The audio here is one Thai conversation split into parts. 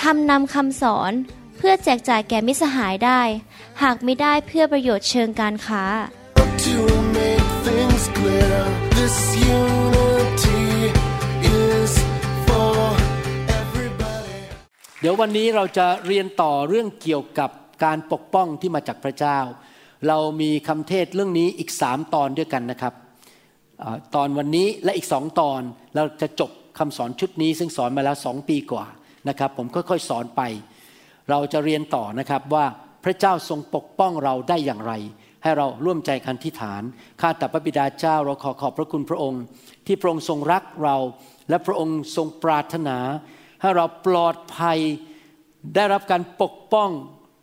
ทำนำคำสอนเพื่อแจกจ่ายแก่มิสหายได้ หากไม่ได้เพื่อประโยชน์เชิงการค้า To make things clear, this unity is for everybody. เดี๋ยววันนี้เราจะเรียนต่อเรื่องเกี่ยวกับการปกป้องที่มาจากพระเจ้า เรามีคำเทศเรื่องนี้อีกสามตอนด้วยกันนะครับอาตอนวันนี้และอีกสองตอนเราจะจบคำสอนชุดนี้ซึ่งสอนมาแล้วสองปีกว่า นะครับ ผมค่อยๆสอนไป เราจะเรียนต่อนะครับว่าพระเจ้าทรงปกป้องเราได้อย่างไร ให้เราร่วมใจกันที่ฐานข้าแต่พระบิดาเจ้าเราขอขอบพระคุณพระองค์ ที่พระองค์ทรงรักเรา และพระองค์ทรงปรารถนา ให้เราปลอดภัย ได้รับการปกป้อง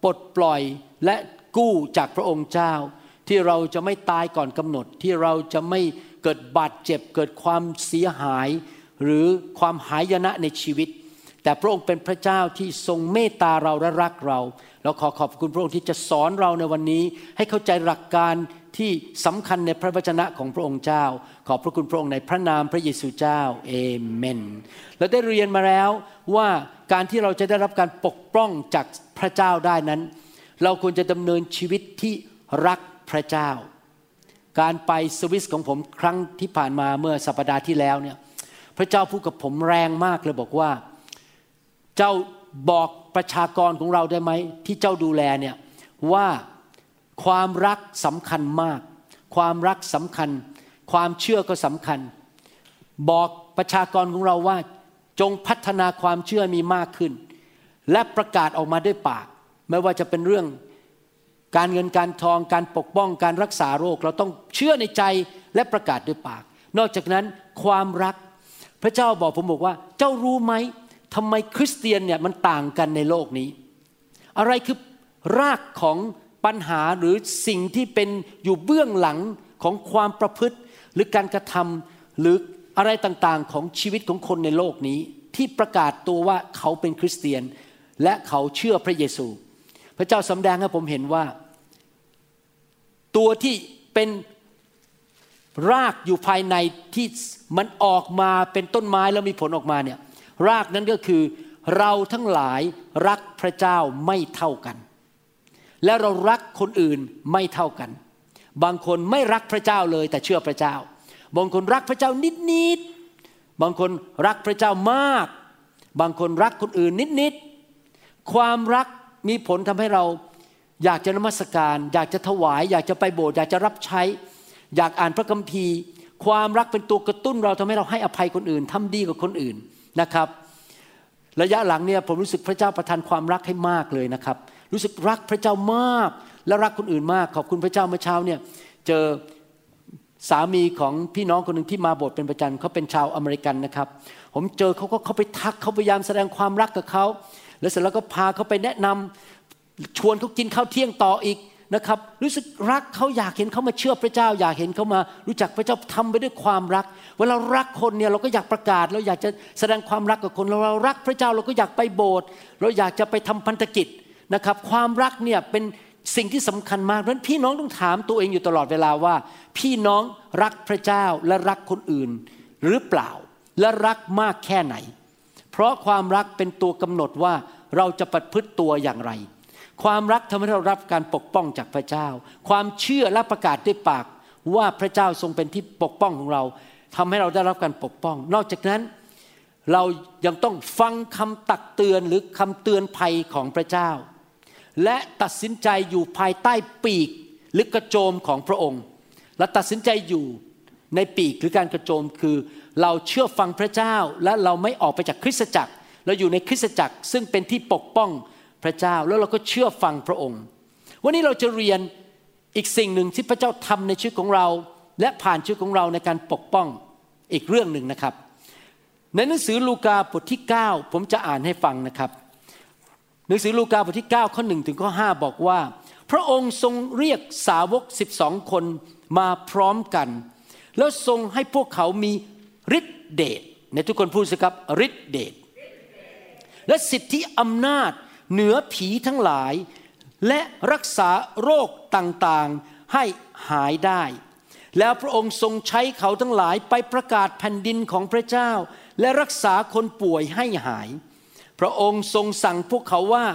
ปลดปล่อยและกู้จากพระองค์เจ้า ที่เราจะไม่ตายก่อนกำหนดที่เราจะไม่เกิดบาดเจ็บ เกิดความเสียหาย หรือความหายนะในชีวิต แต่พระองค์เป็นพระเจ้าที่ทรงเมตตาเราและรักเรา เราขอขอบคุณพระองค์ที่จะสอนเราในวันนี้ ให้เข้าใจหลักการที่สำคัญในพระวจนะของพระองค์เจ้า ขอบพระคุณพระองค์ในพระนามพระเยซูเจ้าเอเมนเราได้เรียนมาแล้วว่าการที่เราจะได้รับการปกป้องจากพระเจ้าได้นั้น เราควรจะดำเนินชีวิตที่รักพระเจ้า การไปสวิสของผมครั้งที่ผ่านมาเมื่อสัปดาห์ที่แล้วเนี่ยพระเจ้าพูดกับผมแรงมากเลยบอกว่า เจ้าบอกประชากรของเราได้ไหม ที่เจ้าดูแลเนี่ยว่าความรักสำคัญมาก ความรักสำคัญ ความเชื่อก็สำคัญ บอกประชากรของเราว่าจงพัฒนาความเชื่อมีมากขึ้น และประกาศออกมาด้วยปาก ไม่ว่าจะเป็นเรื่องการเงินการทองการปกป้องการรักษาโรค เราต้องเชื่อในใจและประกาศด้วยปาก นอกจากนั้นความรักพระเจ้าบอกผมบอกว่า เจ้ารู้ไหม ทำไมคริสเตียนเนี่ยมันต่างกันในโลกนี้ อะไรคือรากของปัญหาหรือสิ่งที่เป็นอยู่เบื้องหลังของความประพฤติหรือการกระทำหรืออะไรต่างๆของชีวิตของคนในโลกนี้ ที่ประกาศตัวว่าเขาเป็นคริสเตียน และเขาเชื่อพระเยซู พระเจ้าสำแดงให้ผมเห็นว่า ตัวที่เป็นรากอยู่ภายในที่มันออกมาเป็นต้นไม้แล้วมีผลออกมาเนี่ย รากนั้นก็คือ เราทั้งหลายรักพระเจ้าไม่เท่ากัน และเรารักคนอื่นไม่เท่ากัน บางคนไม่รักพระเจ้าเลยแต่เชื่อพระเจ้า บางคนรักพระเจ้านิดๆบางคนรักพระเจ้ามาก บางคนรักคนอื่นนิดๆความรักมีผลทำให้เราอยากจะนมัสการ อยากจะถวาย อยากจะไปโบสถ์อยากจะรับใช้ อยากอ่านพระคัมภีร์ ความรักเป็นตัวกระตุ้นเราทำให้เราให้อภัยคนอื่นทำดีกับคนอื่น นะครับ ระยะหลังเนี่ยผมรู้สึกพระเจ้าประทานความรักให้มากเลยนะครับ รู้สึกรักพระเจ้ามากและรักคนอื่นมากขอบคุณพระเจ้าเมื่อเช้าเนี่ยเจอสามีของพี่น้องคนหนึ่งที่มาโบสถ์เป็นประจำเขาเป็นชาวอเมริกันนะครับ ผมเจอเขาก็เขาไปทักเขาพยายามแสดงความรักกับเขาแล้วเสร็จแล้วก็พาเขาไปแนะนำชวนเขากินข้าวเที่ยงต่ออีก นะครับ รู้สึกรักเขาอยากเห็นเขามาเชื่อพระเจ้า อยากเห็นเขามา รู้จักพระเจ้าทำไปด้วยความรัก เวลารักคนเนี่ยเราก็อยากประกาศเราอยากจะแสดงความรักกับคนเราเรารักพระเจ้าเราก็อยากไปโบสถ์เราอยากจะไปทำพันธกิจนะครับ ความรักเนี่ยเป็นสิ่งที่สำคัญมากเพราะฉะนั้นพี่น้องต้องถามตัวเองอยู่ตลอดเวลาว่า พี่น้องรักพระเจ้าและรักคนอื่น หรือเปล่าและรักมากแค่ไหน เพราะความรักเป็นตัวกำหนดว่าเราจะประพฤติตัวอย่างไร ความรักทำให้เรารับการปกป้องจากพระเจ้า ความเชื่อและประกาศด้วยปากว่าพระเจ้าทรงเป็นที่ปกป้องของเราทำให้เราได้รับการปกป้อง นอกจากนั้นเรายังต้องฟังคำตักเตือนหรือคำเตือนภัยของพระเจ้า และตัดสินใจอยู่ภายใต้ปีกหรือกระโจมของพระองค์ และตัดสินใจอยู่ในปีกหรือการกระโจมคือ เราเชื่อฟังพระเจ้าและเราไม่ออกไปจากคริสตจักรเราอยู่ในคริสตจักรซึ่งเป็นที่ปกป้อง พระเจ้าแล้วเราก็เชื่อฟังพระองค์ วันนี้เราจะเรียนอีกสิ่งหนึ่งที่พระเจ้าทำในชีวิตของเรา และผ่านชีวิตของเราในการปกป้องอีกเรื่องหนึ่งนะครับ ในหนังสือลูกาบทที่ 9 ผมจะอ่านให้ฟังนะครับ หนังสือลูกาบทที่ 9 ข้อ1ถึงข้อ5บอกว่า พระองค์ทรงเรียกสาวก 12 คนมาพร้อมกัน แล้วทรงให้พวกเขามีฤทธิเดชในทุกคนพูดสิครับฤทธิเดชและสิทธิอำนาจ เหนือผีทั้งหลาย และรักษาโรคต่างๆให้หายได้ แล้วพระองค์ทรงใช้เขาทั้งหลายไปประกาศแผ่นดินของพระเจ้า และรักษาคนป่วยให้หาย พระองค์ทรงสั่งพวกเขาว่า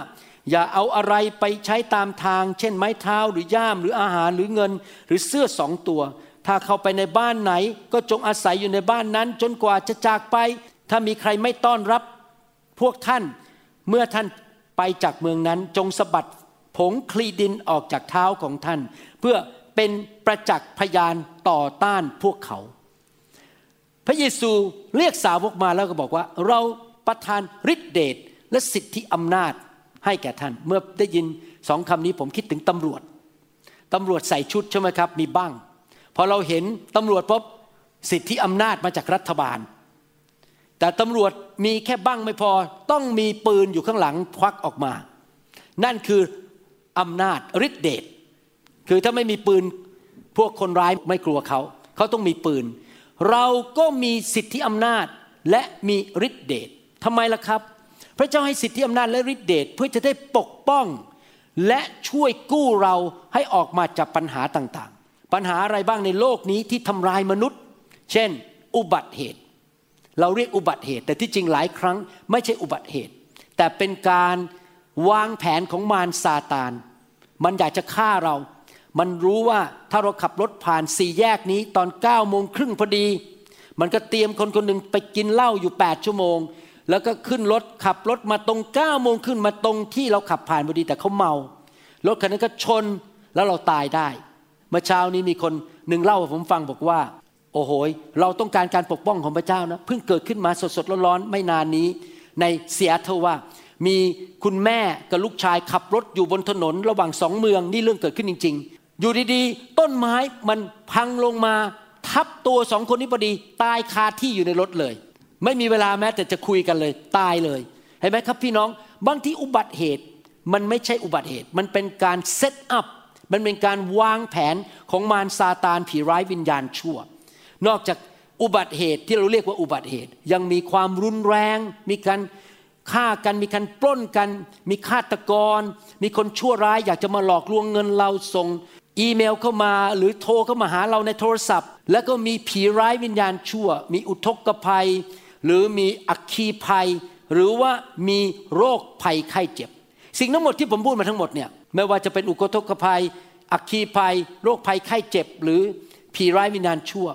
อย่าเอาอะไรไปใช้ตามทาง เช่นไม้เท้าหรือย่ามหรืออาหารหรือเงินหรือเสื้อสองตัว ถ้าเข้าไปในบ้านไหน ก็จงอาศัยอยู่ในบ้านนั้น จนกว่าจะจากไป ถ้ามีใครไม่ต้อนรับพวกท่าน เมื่อท่าน ไปจากเมืองนั้นจงสะบัดผงคลีดินออกจากเท้าของท่าน เพื่อเป็นประจักษ์พยานต่อต้านพวกเขา พระเยซูเรียกสาวกมาแล้วก็บอกว่า เราประทานฤทธิเดชและสิทธิอำนาจให้แก่ท่าน เมื่อได้ยินสองคำนี้ผมคิดถึงตำรวจตำรวจใส่ชุดใช่ไหมครับ มีบ้าง พอเราเห็นตำรวจพบสิทธิอำนาจมาจากรัฐบาล แต่ตำรวจมีแค่บ้างไม่พอต้องมีปืนอยู่ข้างหลังควักออกมา นั่นคืออำนาจฤทธิเดชคือถ้าไม่มีปืนพวกคนร้ายไม่กลัวเขา เขาต้องมีปืน เราก็มีสิทธิอำนาจและมีฤทธิเดชทำไมล่ะครับ พระเจ้าให้สิทธิอำนาจและฤทธิเดชเพื่อจะได้ปกป้อง และช่วยกู้เราให้ออกมาจากปัญหาต่างๆ ปัญหาอะไรบ้างในโลกนี้ที่ทำลายมนุษย์ เช่น อุบัติเหตุ เราเรียกอุบัติเหตุ แต่ที่จริงหลายครั้งไม่ใช่อุบัติเหตุ แต่เป็นการวางแผนของมารซาตาน มันอยากจะฆ่าเรา มันรู้ว่าถ้าเราขับรถผ่านสี่แยกนี้ตอน9ก้าโมงครึ่งพอดี มันก็เตรียมคนคนหนึ่งไปกินเหล้าอยู่ 8 ชั่วโมง แล้วก็ขึ้นรถขับรถมาตรง9ก้าโมงขึ้นมาตรงที่เราขับผ่านพอดีแต่เขาเมารถคันนั้นก็ชนแล้วเราตายได้ เมื่อเช้านี้มีคนหนึ่งเล่าให้ผมฟังบอกว่า อ้โหเราต้องการการปกป้องของพระเจ้านะเพิ่งเกิดขึ้นมาสดๆร้อนๆไม่นานนี้ ในเซียเทว่า มีคุณแม่กับลูกชายขับรถอยู่บนถนนระหว่างสองเมืองนี่เรื่องเกิดขึ้นจริง ๆ อยู่ดีๆ ต้นไม้มันพังลงมาทับตัวสองคนนี้พอดี ตายคาที่อยู่ในรถเลย ไม่มีเวลาแม้แต่จะคุยกันเลย ตายเลยเห็นไหมครับพี่น้องบางที่อุบัติเหตุมันไม่ใช่อุบัติเหตุ มันเป็นการเซตอัพมันเป็นการวางแผนของมารซาตานผีร้ายวิญญาณชั่ว นอกจากอุบัติเหตุที่เราเรียกว่าอุบัติเหตุ ยังมีความรุนแรง มีการฆ่ากันมีการปล้นกัน มีฆาตกร มีคนชั่วร้าย อยากจะมาหลอกลวงเงินเราส่ง อีเมลเข้ามาหรือโทรเข้ามาหาเราในโทรศัพท์ แล้วก็มีผีร้ายวิญญาณชั่ว มีอุทกภัย หรือมีอัคคีภัย หรือว่ามีโรคภัยไข้เจ็บ สิ่งทั้งหมดที่ผมพูดมาทั้งหมดเนี่ยไม่ว่าจะเป็นอุทกภัย อัคคีภัย โรคภัยไข้เจ็บ หรือผีร้ายวิญญาณชั่ว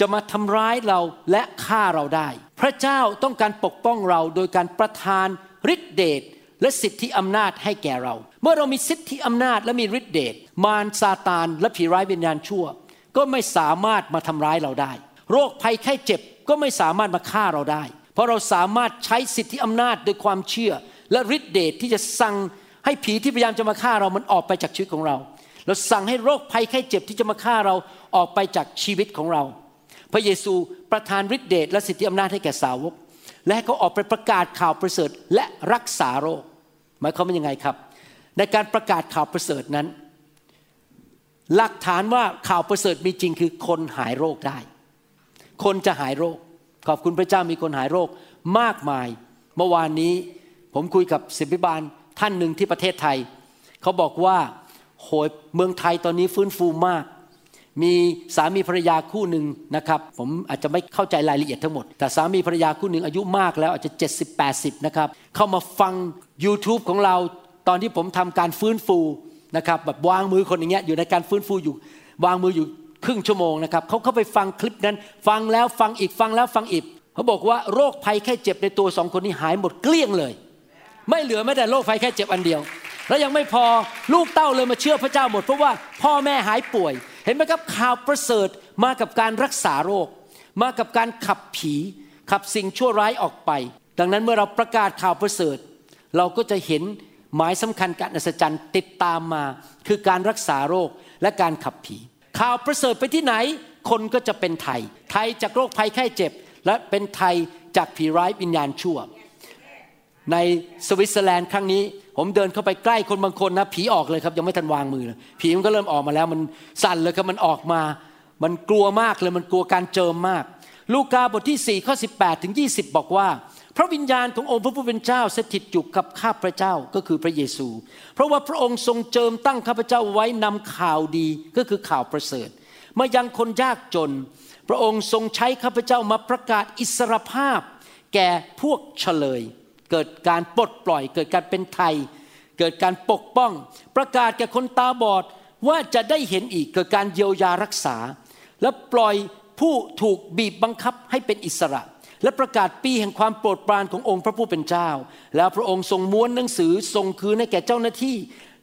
จะมาทำร้ายเราและฆ่าเราได้ พระเจ้าต้องการปกป้องเราโดยการประทานฤทธิเดชและสิทธิอำนาจให้แก่เรา เมื่อเรามีสิทธิอำนาจและมีฤทธิเดชมารซาตานและผีร้ายวิญญาณชั่ว ก็ไม่สามารถมาทำร้ายเราได้ โรคภัยไข้เจ็บก็ไม่สามารถมาฆ่าเราได้ เพราะเราสามารถใช้สิทธิอำนาจโดยความเชื่อ และฤทธิเดชที่จะสั่งให้ผีที่พยายามจะมาฆ่าเรามันออกไปจากชีวิตของเรา เราสั่งให้โรคภัยไข้เจ็บที่จะมาฆ่าเราออกไปจากชีวิตของเรา พระเยซูประทานฤทธิเดชและสิทธิอำนาจให้แก่สาวก และให้เขาออกไปประกาศข่าวประเสริฐและรักษาโรค หมายความว่ายังไงครับ ในการประกาศข่าวประเสริฐนั้น หลักฐานว่าข่าวประเสริฐมีจริงคือคนหายโรคได้ คนจะหายโรค ขอบคุณพระเจ้ามีคนหายโรคมากมาย เมื่อวานนี้ผมคุยกับศิบิบาลท่านหนึ่งที่ประเทศไทย เขาบอกว่าโหยเมืองไทยตอนนี้ฟื้นฟูมาก มีสามีภรรยาคู่หนึ่งนะครับ ผมอาจจะไม่เข้าใจรายละเอียดทั้งหมด แต่สามีภรรยาคู่หนึ่งอายุมากแล้วอาจจะ 70 80 นะครับ เข้ามาฟัง YouTube ของเราตอนที่ผมทำการฟื้นฟูนะครับแบบวางมือคนอย่างเงี้ยอยู่ในการฟื้นฟูอยู่ วางมืออยู่ครึ่งชั่วโมงนะครับเขาเข้าไปฟังคลิปนั้น ฟังแล้วฟังอีกฟังแล้วฟังอีกเขาบอกว่าโรคภัยแค่เจ็บในตัวสองคนนี้หายหมดเกลี้ยงเลย ไม่เหลือแม้แต่โรคภัยแค่เจ็บอันเดียว แล้วยังไม่พอลูกเต้าเลยมาเชื่อพระเจ้าหมดเพราะว่าพ่อแม่หายป่วย เห็นไหมครับข่าวประเสริฐมากับการรักษาโรค มากับการขับผี ขับสิ่งชั่วร้ายออกไป ดังนั้นเมื่อเราประกาศข่าวประเสริฐ เราก็จะเห็นหมายสำคัญการอัศจรรย์ติดตามมา คือการรักษาโรคและการขับผี ข่าวประเสริฐไปที่ไหน คนก็จะเป็นไทย ไทยจากโรคภัยไข้เจ็บ และเป็นไทยจากผีร้ายวิญญาณชั่ว ในสวิตเซอร์แลนด์ครั้งนี้ ผมเดินเข้าไปใกล้คนบางคนนะ ผีออกเลยครับ ยังไม่ทันวางมือเลยผีมันก็เริ่มออกมาแล้ว มันสั่นเลยครับมันออกมา มันกลัวมากเลยมันกลัวการเจิมมาก ลูกาบทที่ 4 ข้อ 18 ถึง 20 บอกว่า พระวิญญาณขององค์พระผู้เป็นเจ้าสถิตอยู่กับข้าพระเจ้าก็คือพระเยซู เพราะว่าพระองค์ทรงเจิมตั้งข้าพเจ้าไว้นำข่าวดีก็คือข่าวประเสริฐมายังคนยากจน พระองค์ทรงใช้ข้าพเจ้ามาประกาศอิสรภาพ แก่พวกเฉลย เกิดการปลดปล่อย เกิดการเป็นไทย เกิดการปกป้อง ประกาศแก่คนตาบอดว่าจะได้เห็นอีกเกิดการเยียวยารักษา และปล่อยผู้ถูกบีบบังคับให้เป็นอิสระ และประกาศปีแห่งความโปรดปรานขององค์พระผู้เป็นเจ้า แล้วพระองค์ทรงม้วนหนังสือส่งคืนให้แก่เจ้าหน้าที่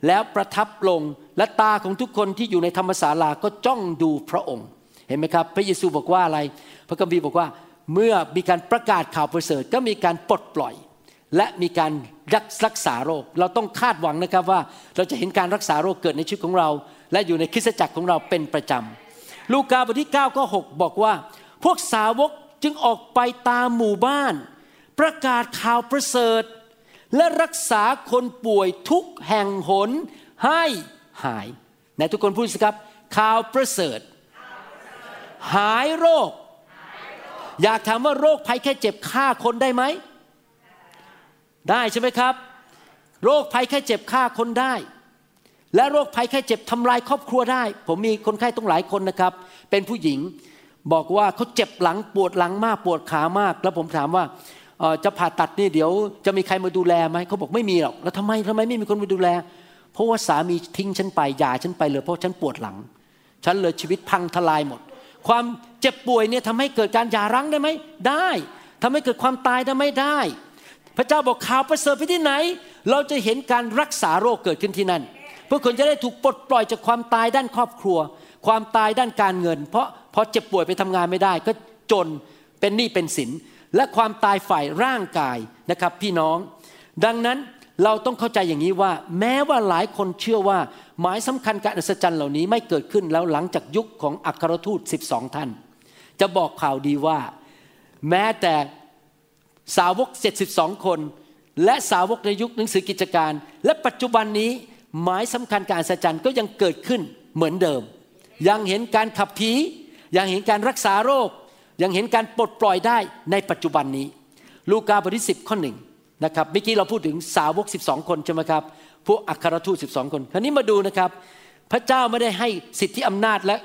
แล้วประทับลงและตาของทุกคนที่อยู่ในธรรมศาลาก็จ้องดูพระองค์ เห็นไหมครับ พระเยซูบอกว่าอะไร พระคัมภีร์บอกว่าเมื่อมีการประกาศข่าวประเสริฐก็มีการปลดปล่อย และมีการรักษาโรค เราต้องคาดหวังนะครับว่าเราจะเห็นการรักษาโรคเกิดในชีวิตของเรา และอยู่ในคริสตจักรของเราเป็นประจำลูกาบทที่9ก็6บอกว่า พวกสาวกจึงออกไปตามหมู่บ้าน ประกาศข่าวประเสริฐ และรักษาคนป่วยทุกแห่งหนให้หายไหนทุกคนพูดสิครับ ข่าวประเสริฐ หายโรค อยากถามว่าโรคภัยแค่เจ็บฆ่าคนได้ไหมไได้ใช่ไหมครับ โรคภัยแค่เจ็บฆ่าคนได้ และโรคภัยแค่เจ็บทำลายครอบครัวได้ ผมมีคนไข้ต้องหลายคนนะครับ เป็นผู้หญิงบอกว่าเขาเจ็บหลังปวดหลังมากปวดขามาก แล้วผมถามว่าจะผ่าตัดนี่เดี๋ยวจะมีใครมาดูแลไหมเขาบอกไม่มีหรอกแล้วทำไมทำไมไม่มีคนมาดูแล เพราะว่าสามีทิ้งฉันไปหย่าฉันไปเลยเพราะฉันปวดหลัง ฉันเลยชีวิตพังทลายหมด ความเจ็บป่วยเนี่ยทำให้เกิดการหย่าร้างได้ไหมได้ทำให้เกิดความตายได้ไหมได้ พระเจ้าบอกข่าวประเสริฐไปที่ไหน เราจะเห็นการรักษาโรคเกิดขึ้นที่นั่นเพื่อคนจะได้ถูกปลดปล่อยจากความตายด้านครอบครัว ความตายด้านการเงิน เพราะพอเจ็บป่วยไปทำงานไม่ได้ ก็จนเป็นหนี้เป็นสิน และความตายฝ่ายร่างกายนะครับพี่น้อง ดังนั้นเราต้องเข้าใจอย่างนี้ว่า แม้ว่าหลายคนเชื่อว่า หมายสำคัญการอัศจรรย์เหล่านี้ไม่เกิดขึ้นแล้วหลังจากยุคของอัครทูต 12 ท่าน จะบอกข่าวดีว่า แม้แต่ สาวก 72 คน และสาวกในยุคหนังสือกิจการ และปัจจุบันนี้หมายสำคัญการอัศจรรย์ก็ยังเกิดขึ้นเหมือนเดิม ยังเห็นการขับผียังเห็นการรักษาโรค ยังเห็นการปลดปล่อยได้ในปัจจุบันนี้ ลูกาบทที่10 ข้อหนึ่งนะครับเมื่อกี้เราพูดถึงสาวก 12 คนใช่ไหมครับพวกอัครทูต12 คนคราวนี้มาดูนะครับ พระเจ้าไม่ได้ให้สิทธิอำนาจและ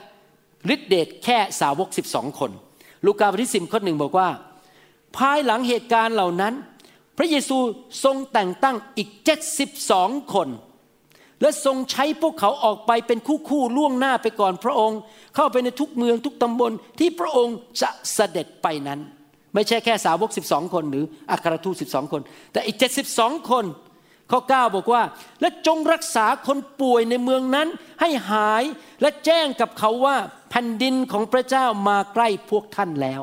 ฤทธิเดชแค่สาวก 12 คน ลูกาบทที่10ข้อหนึ่งบอกว่า ภายหลังเหตุการณ์เหล่านั้น พระเยซูทรงแต่งตั้งอีก 72 คน และทรงใช้พวกเขาออกไปเป็นคู่คู่ล่วงหน้าไปก่อนพระองค์ เข้าไปในทุกเมืองทุกตำบลที่พระองค์จะเสด็จไปนั้น ไม่ใช่แค่สาวก 12 คน หรืออัครทูต12 คน แต่อีก 72 คนข้อ 9 บอกว่า และจงรักษาคนป่วยในเมืองนั้นให้หายและแจ้งกับเขาว่าแผ่นดินของพระเจ้ามาใกล้พวกท่านแล้ว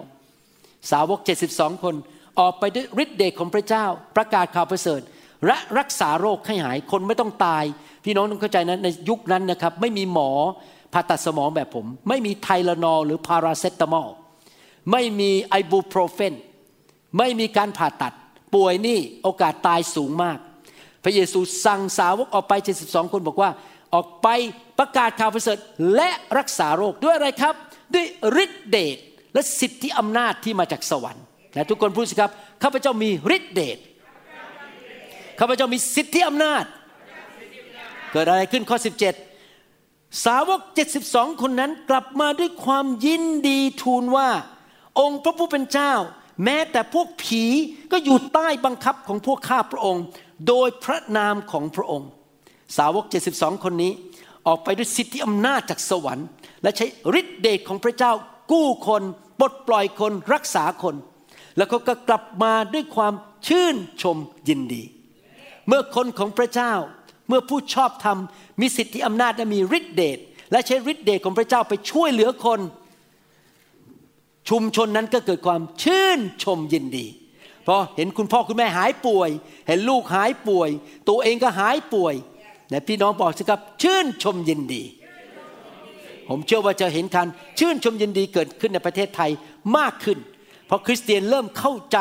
สาวก 72 คน ออกไปด้วยฤทธิ์เดชของพระเจ้า ประกาศข่าวประเสริฐและรักษาโรคให้หายคนไม่ต้องตาย พี่น้องต้องเข้าใจนะในยุคนั้นนะครับ ไม่มีหมอผ่าตัดสมองแบบผม ไม่มีไทลานอลหรือพาราเซตามอลไม่มีไอบูโปรเฟนไม่มีการผ่าตัด ป่วยนี่โอกาสตายสูงมาก พระเยซูสั่งสาวกออกไป 72 คนบอกว่า ออกไปประกาศข่าวประเสริฐและรักษาโรคด้วยอะไรครับ ด้วยฤทธิเดช และสิทธิอำนาจที่มาจากสวรรค์และทุกคนพูดสิครับข้าพเจ้ามีฤทธิเดชข้าพเจ้ามีสิทธิอำนาจ เกิดอะไรขึ้นข้อ 17 สาวก 72 คนนั้นกลับมาด้วยความยินดีทูลว่า องค์พระผู้เป็นเจ้า แม้แต่พวกผีก็อยู่ใต้บังคับของพวกข้าพระองค์ โดยพระนามของพระองค์ สาวก 72 คนนี้ออกไปด้วยสิทธิอำนาจจากสวรรค์ และใช้ฤทธิเดชของพระเจ้ากู้คน ปลดปล่อยคนรักษาคน แล้วเขาก็กลับมาด้วยความชื่นชมยินดี เมื่อคนของพระเจ้า เมื่อผู้ชอบธรรม มีสิทธิอำนาจและมีฤทธิเดชและใช้ฤทธิเดชของพระเจ้าไปช่วยเหลือคน ชุมชนนั้นก็เกิดความชื่นชมยินดีเพราะเห็นคุณพ่อคุณแม่หายป่วย เห็นลูกหายป่วย ตัวเองก็หายป่วยแต่พี่น้องบอกสิครับ ชื่นชมยินดี ผมเชื่อว่าจะเห็นการชื่นชมยินดีเกิดขึ้นในประเทศไทยมากขึ้น เพราะคริสเตียนเริ่มเข้าใจ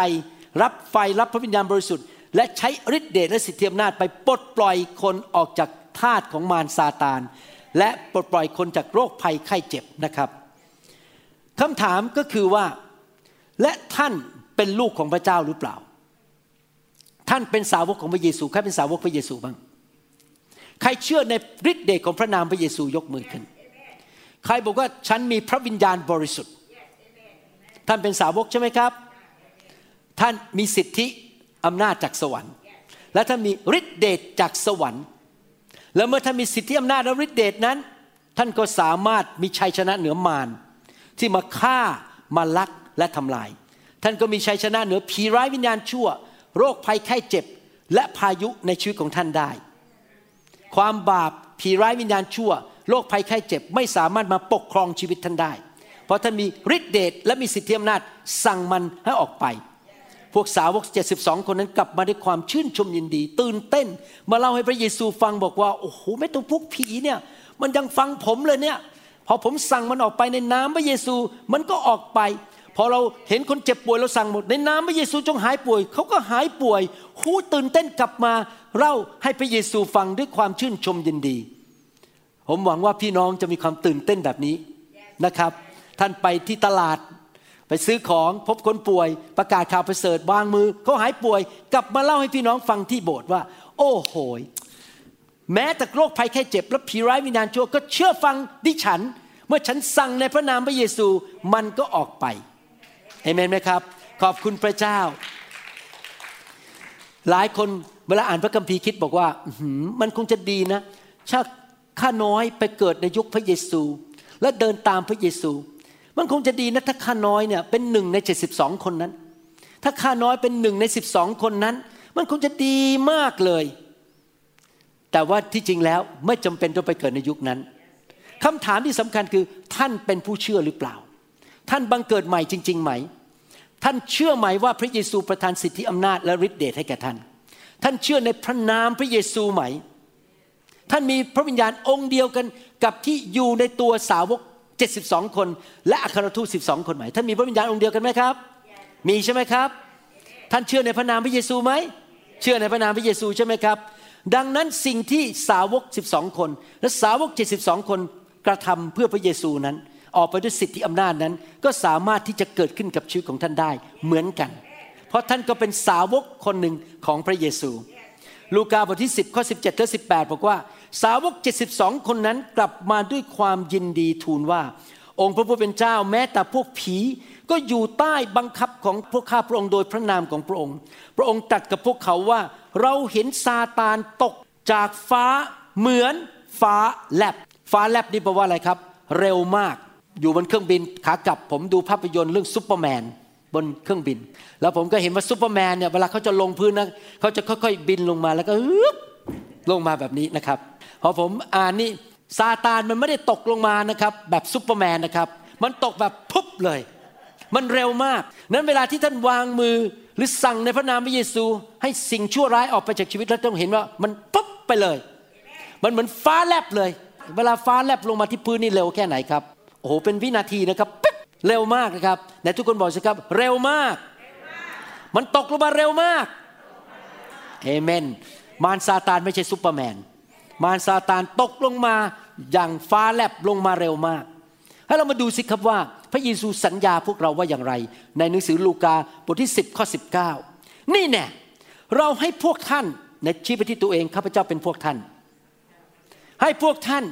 รับไฟรับพระวิญญาณบริสุทธิ์และใช้ฤทธิเดชและสิทธิอำนาจไปปลดปล่อยคนออกจากทาสของมารซาตาน และปลดปล่อยคนจากโรคภัยไข้เจ็บนะครับคำถามก็คือว่า และท่านเป็นลูกของพระเจ้าหรือเปล่า ท่านเป็นสาวกของพระเยซูใครเป็นสาวกพระเยซูบ้าง ใครเชื่อในฤทธิเดชของพระนามพระเยซูยกมือขึ้น ใครบอกว่าฉันมีพระวิญญาณบริสุทธิ์ ท่านเป็นสาวกใช่ไหมครับ ท่านมีสิทธิอำนาจจากสวรรค์ และท่านมีฤทธิเดชจากสวรรค์ แล้วเมื่อท่านมีสิทธิอำนาจและฤทธิเดชนั้น ท่านก็สามารถมีชัยชนะเหนือมารที่มาฆ่ามาลักและทำลาย ท่านก็มีชัยชนะเหนือผีร้ายวิญญาณชั่ว โรคภัยไข้เจ็บและพายุในชีวิตของท่านได้ ความบาปผีร้ายวิญญาณชั่ว โรคภัยไข้เจ็บไม่สามารถมาปกครองชีวิตท่านได้ เพราะท่านมีฤทธิเดชและมีสิทธิอำนาจสั่งมันให้ออกไป พวกสาวก 72 คนนั้นกลับมาด้วยความชื่นชมยินดี ตื่นเต้น มาเล่าให้พระเยซูฟังบอกว่าโอ้โหไม่ต้องพวกผีเนี่ย มันยังฟังผมเลยเนี่ยพอผมสั่งมันออกไปในนามพระเยซูมันก็ออกไปพอเราเห็นคนเจ็บป่วยเราสั่งหมดในนามพระเยซูจงหายป่วยเขาก็หายป่วยหูตื่นเต้นกลับมาเล่าให้พระเยซูฟังด้วยความชื่นชมยินดี ผมหวังว่าพี่น้องจะมีความตื่นเต้นแบบนี้นะครับ ท่านไปที่ตลาดไปซื้อของพบคนป่วย ประกาศข่าวประเสริฐวางมือเขาหายป่วย กลับมาเล่าให้พี่น้องฟังที่โบสถ์ว่า โอ้โหยแม้แต่โรคภัยแค่เจ็บและผีร้ายวิญญาณชั่วก็เชื่อฟังดิฉัน เมื่อฉันสั่งในพระนามพระเยซูมันก็ออกไปเอเมนไหมครับ ขอบคุณพระเจ้า หลายคนเวลาอ่านพระคัมภีร์คิดบอกว่าอื้อหือมันคงจะดีนะถ้า ข้าน้อยไปเกิดในยุคพระเยซู และเดินตามพระเยซู มันคงจะดีนะถ้าข้าน้อยเนี่ยเป็นหนึ่งใน 72 คนนั้น ถ้าข้าน้อยเป็นหนึ่งใน 12 คนนั้น มันคงจะดีมากเลย แต่ว่าที่จริงแล้วไม่จำเป็นต้องไปเกิดในยุคนั้นคำถามที่สำคัญคือท่านเป็นผู้เชื่อหรือเปล่า ท่านบังเกิดใหม่จริง ๆ ไหม ท่านเชื่อไหมว่าพระเยซูประทานสิทธิอำนาจและฤทธิเดชให้แก่ท่าน ท่านเชื่อในพระนามพระเยซูไหม ท่านมีพระวิญญาณองค์เดียวกันกับที่อยู่ในตัวสาวก 72 คน และอัครทูต12 คนไหมท่านมีพระวิญญาณองค์เดียวกันไหมครับ มีใช่ไหมครับ ท่านเชื่อในพระนามพระเยซูไหม เชื่อในพระนามพระเยซูใช่ไหมครับ ดังนั้นสิ่งที่สาวก 12 คน และสาวก 72 คนกระทำเพื่อพระเยซูนั้น ออกไปด้วยสิทธิอำนาจนั้น ก็สามารถที่จะเกิดขึ้นกับชีวิตของท่านได้เหมือนกัน เพราะท่านก็เป็นสาวกคนหนึ่งของพระเยซู ลูกาบทที่ 10ข้อ17ถึง18 บอกว่า สาวก 72 คนนั้นกลับมาด้วยความยินดีทูลว่า องค์พระผู้เป็นเจ้าแม้แต่พวกผีก็อยู่ใต้บังคับของพวกข้าพระองค์โดยพระนามของพระองค์ พระองค์ตรัสกับพวกเขาว่า เราเห็นซาตานตกจากฟ้าเหมือนฟ้าแลบ ฟ้าแลบนี่แปลว่าอะไรครับ เร็วมากอยู่บนเครื่องบินขากลับผมดูภาพยนตร์เรื่องซูเปอร์แมนบนเครื่องบิน แล้วผมก็เห็นว่าซูเปอร์แมนเนี่ยเวลาเขาจะลงพื้นนะเขาจะค่อยๆบินลงมาแล้วก็ ลงมาแบบนี้นะครับ พอผมอ่านนี่ซาตานมันไม่ได้ตกลงมานะครับ แบบซูเปอร์แมนนะครับ มันตกแบบปุ๊บเลย มันเร็วมาก นั้นเวลาที่ท่านวางมือหรือสั่งในพระนามพระเยซู ให้สิ่งชั่วร้ายออกไปจากชีวิตแล้วต้องเห็นว่ามันปุ๊บไปเลย มันเหมือนฟ้าแลบเลย เวลาฟ้าแลบลงมาที่พื้นนี่เร็วแค่ไหนครับโอ้โหเป็นวินาทีนะครับปึ๊บเร็วมากนะครับไหนทุกคนบอกสิครับ เร็วมาก มันตกลงมาเร็วมากเอเมน มารซาตานไม่ใช่ซูเปอร์แมน มารซาตานตกลงมาอย่างฟ้าแลบลงมาเร็วมาก ให้เรามาดูสิครับว่า พระเยซูสัญญาพวกเราว่าอย่างไร ในหนังสือลูกาบทที่ 10ข้อ19 นี่แน่เราให้พวกท่านในชี้ไปที่ตัวเองข้าพเจ้าเป็นพวกท่าน ให้พวกท่าน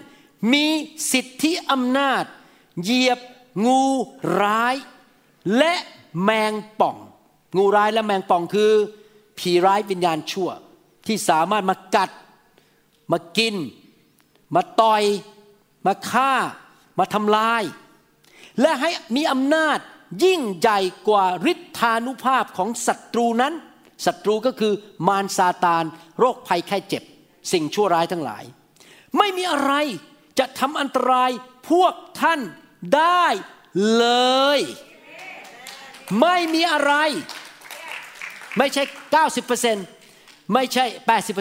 มีสิทธิอำนาจเหยียบงูร้าย และแมงป่อง งูร้ายและแมงป่องคือ ผีร้ายวิญญาณชั่ว ที่สามารถมากัด มากิน มาต่อย มาฆ่า มาทำลาย และให้มีอำนาจยิ่งใหญ่กว่าฤทธานุภาพของศัตรูนั้นศัตรูก็คือมารซาตาน โรคภัยไข้เจ็บ สิ่งชั่วร้ายทั้งหลาย ไม่มีอะไรจะทำอันตรายพวกท่านได้เลย ไม่มีอะไร ไม่ใช่ 90% ไม่ใช่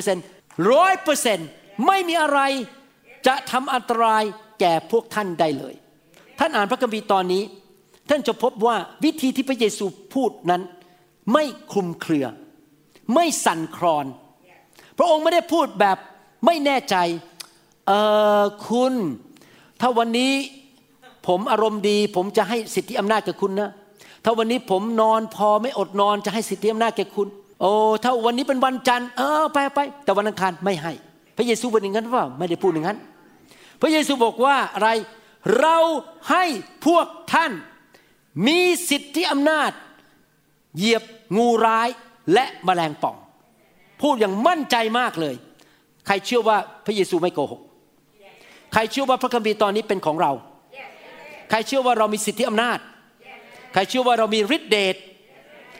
80%ร้อยเปอร์เซ็นต์ไม่มีอะไรจะทำอันตรายแก่พวกท่านได้เลย ท่านอ่านพระคัมภีร์ตอนนี้ ท่านจะพบว่าวิธีที่พระเยซูพูดนั้น ไม่คลุมเครือ ไม่สั่นคลอน พระองค์ไม่ได้พูดแบบไม่แน่ใจ เออคุณ ถ้าวันนี้ผมอารมณ์ดี ผมจะให้สิทธิอำนาจแกับคุณนะ ถ้าวันนี้ผมนอนพอไม่อดนอนจะให้สิทธิอำนาจแก่คุณ โอ้ถ้าวันนี้เป็นวันจันทร์เออไปไปแต่วันอังคารไม่ให้ พระเยซูเป็นอย่างนั้นหรือเปล่าไม่ได้พูดอย่างนั้น พระเยซูบอกว่าอะไรเราให้พวกท่านมีสิทธิอำนาจ เหยียบงูร้ายและแมลงป่อง พูดอย่างมั่นใจมากเลย ใครเชื่อว่าพระเยซูไม่โกหก ใครเชื่อว่าพระคัมภีร์ตอนนี้เป็นของเรา ใครเชื่อว่าเรามีสิทธิอำนาจ ใครเชื่อว่าเรามีฤทธิเดช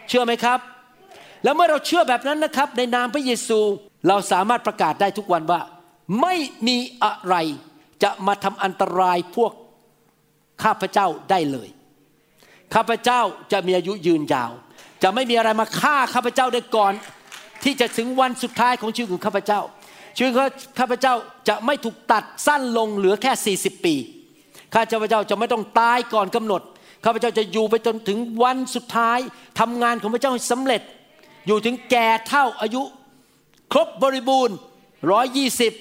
เชื่อไหมครับ แล้วเมื่อเราเชื่อแบบนั้นนะครับ ในนามพระเยซู เราสามารถประกาศได้ทุกวันว่า ไม่มีอะไรจะมาทำอันตรายพวกข้าพเจ้าได้เลย ข้าพเจ้าจะมีอายุยืนยาว จะไม่มีอะไรมาฆ่าข้าพเจ้าได้ก่อน ที่จะถึงวันสุดท้ายของชีวิตของข้าพเจ้า ชีวิตของข้าพเจ้าจะไม่ถูกตัดสั้นลงเหลือแค่ 40 ปี ข้าพเจ้าจะไม่ต้องตายก่อนกำหนด ข้าพเจ้าจะอยู่ไปจนถึงวันสุดท้ายทำงานของพระเจ้าให้สำเร็จ อยู่ถึงแก่เท่าอายุ ครบบริบูรณ์ร้อยยี่สิบ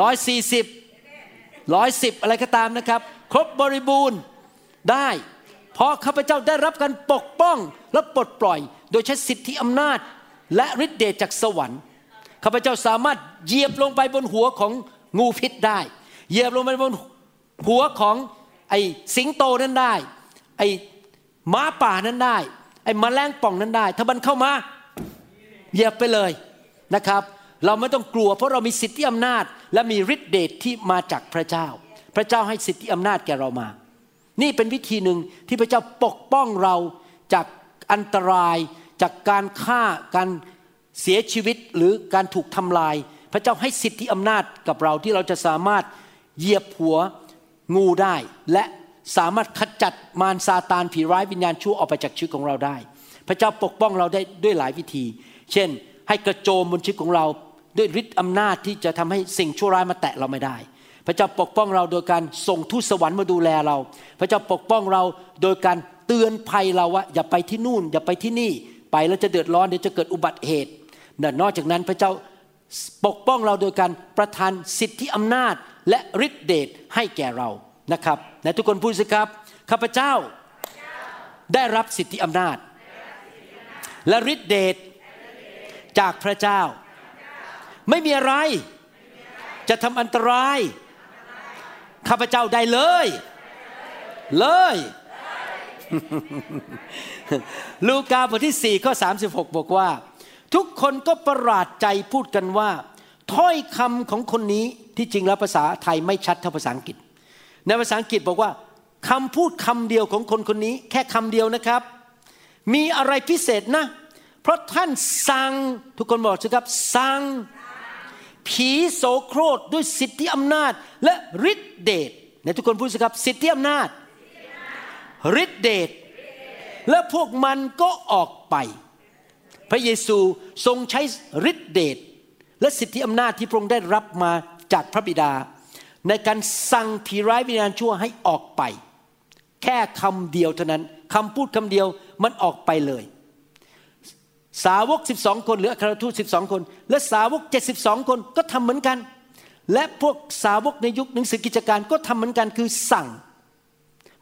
ร้อยสี่สิบร้อยสิบอะไรก็ตามนะครับ ครบบริบูรณ์ได้ เพราะข้าพเจ้าได้รับการปกป้องและปลดปล่อย โดยใช้สิทธิอำนาจ และฤทธิเดชจากสวรรค์ข้าพเจ้าสามารถเหยียบลงไปบนหัวของงูพิษได้เหยียบลงไปบนหัวของไอ้สิงโตนั้นได้ ไอ้ม้าป่านั้นได้ ไอ้แมลงป่องนั้นได้ ถ้ามันเข้ามาเหยียบไปเลยนะครับ เราไม่ต้องกลัว เพราะเรามีสิทธิอำนาจ และมีฤทธิเดชที่มาจากพระเจ้า พระเจ้าให้สิทธิอำนาจแก่เรามา นี่เป็นวิธีหนึ่งที่พระเจ้าปกป้องเราจากอันตราย จากการฆ่าการเสียชีวิตหรือการถูกทำลาย พระเจ้าให้สิทธิอำนาจกับเราที่เราจะสามารถเหยียบหัวงูได้และ สามารถขจัดมารซาตานผีร้ายวิญญาณชั่วออกไปจากชีวิตของเราได้ พระเจ้าปกป้องเราได้ด้วยหลายวิธี เช่น ให้กระโจมบนชีวิตของเราด้วยฤทธิ์อำนาจที่จะทำให้สิ่งชั่วร้ายมาแตะเราไม่ได้ พระเจ้าปกป้องเราโดยการส่งทูตสวรรค์มาดูแลเรา พระเจ้าปกป้องเราโดยการเตือนภัยเราว่าอย่าไปที่นู่น อย่าไปที่นี่ไปแล้วจะเดือดร้อนเดี๋ยวจะเกิดอุบัติเหตุนอกจากนั้นพระเจ้าปกป้องเราโดยการประทานสิทธิอำนาจและฤทธิเดชให้แก่เรานะครับ และทุกคนพูดสิครับข้าพเจ้าได้รับสิทธิอำนาจ และฤทธิเดชจากพระเจ้า ไม่มีอะไร จะทำอันตราย ข้าพเจ้าได้เลย เลย ลูกาบทที่ 4 ข้อ 36 บอกว่า ทุกคนก็ประหลาดใจพูดกันว่า ถ้อยคำของคนนี้ที่จริงแล้วภาษาไทยไม่ชัดเท่าภาษาอังกฤษ ในภาษาอังกฤษบอกว่าคำพูดคำเดียวของคนคนนี้ แค่คำเดียวนะครับ มีอะไรพิเศษนะ เพราะท่านสั่งทุกคนบอกสิครับสั่งผีโสโครธด้วยสิทธิอำนาจและฤทธิเดชในทุกคนพูดสิครับสิทธิอำนาจฤทธิเดชและพวกมันก็ออกไป พระเยซูทรงใช้ฤทธิเดชและสิทธิอำนาจที่พระองค์ได้รับมาจากพระบิดา ในการสั่งผีร้ายวิญญาณชั่วให้ออกไป แค่คำเดียวเท่านั้นคำพูดคำเดียวมันออกไปเลย สาวก 12 คนหรืออัครทูต12 คน และสาวก 72 คนก็ทำเหมือนกัน และพวกสาวกในยุคหนังสือกิจการก็ทำเหมือนกันคือสั่ง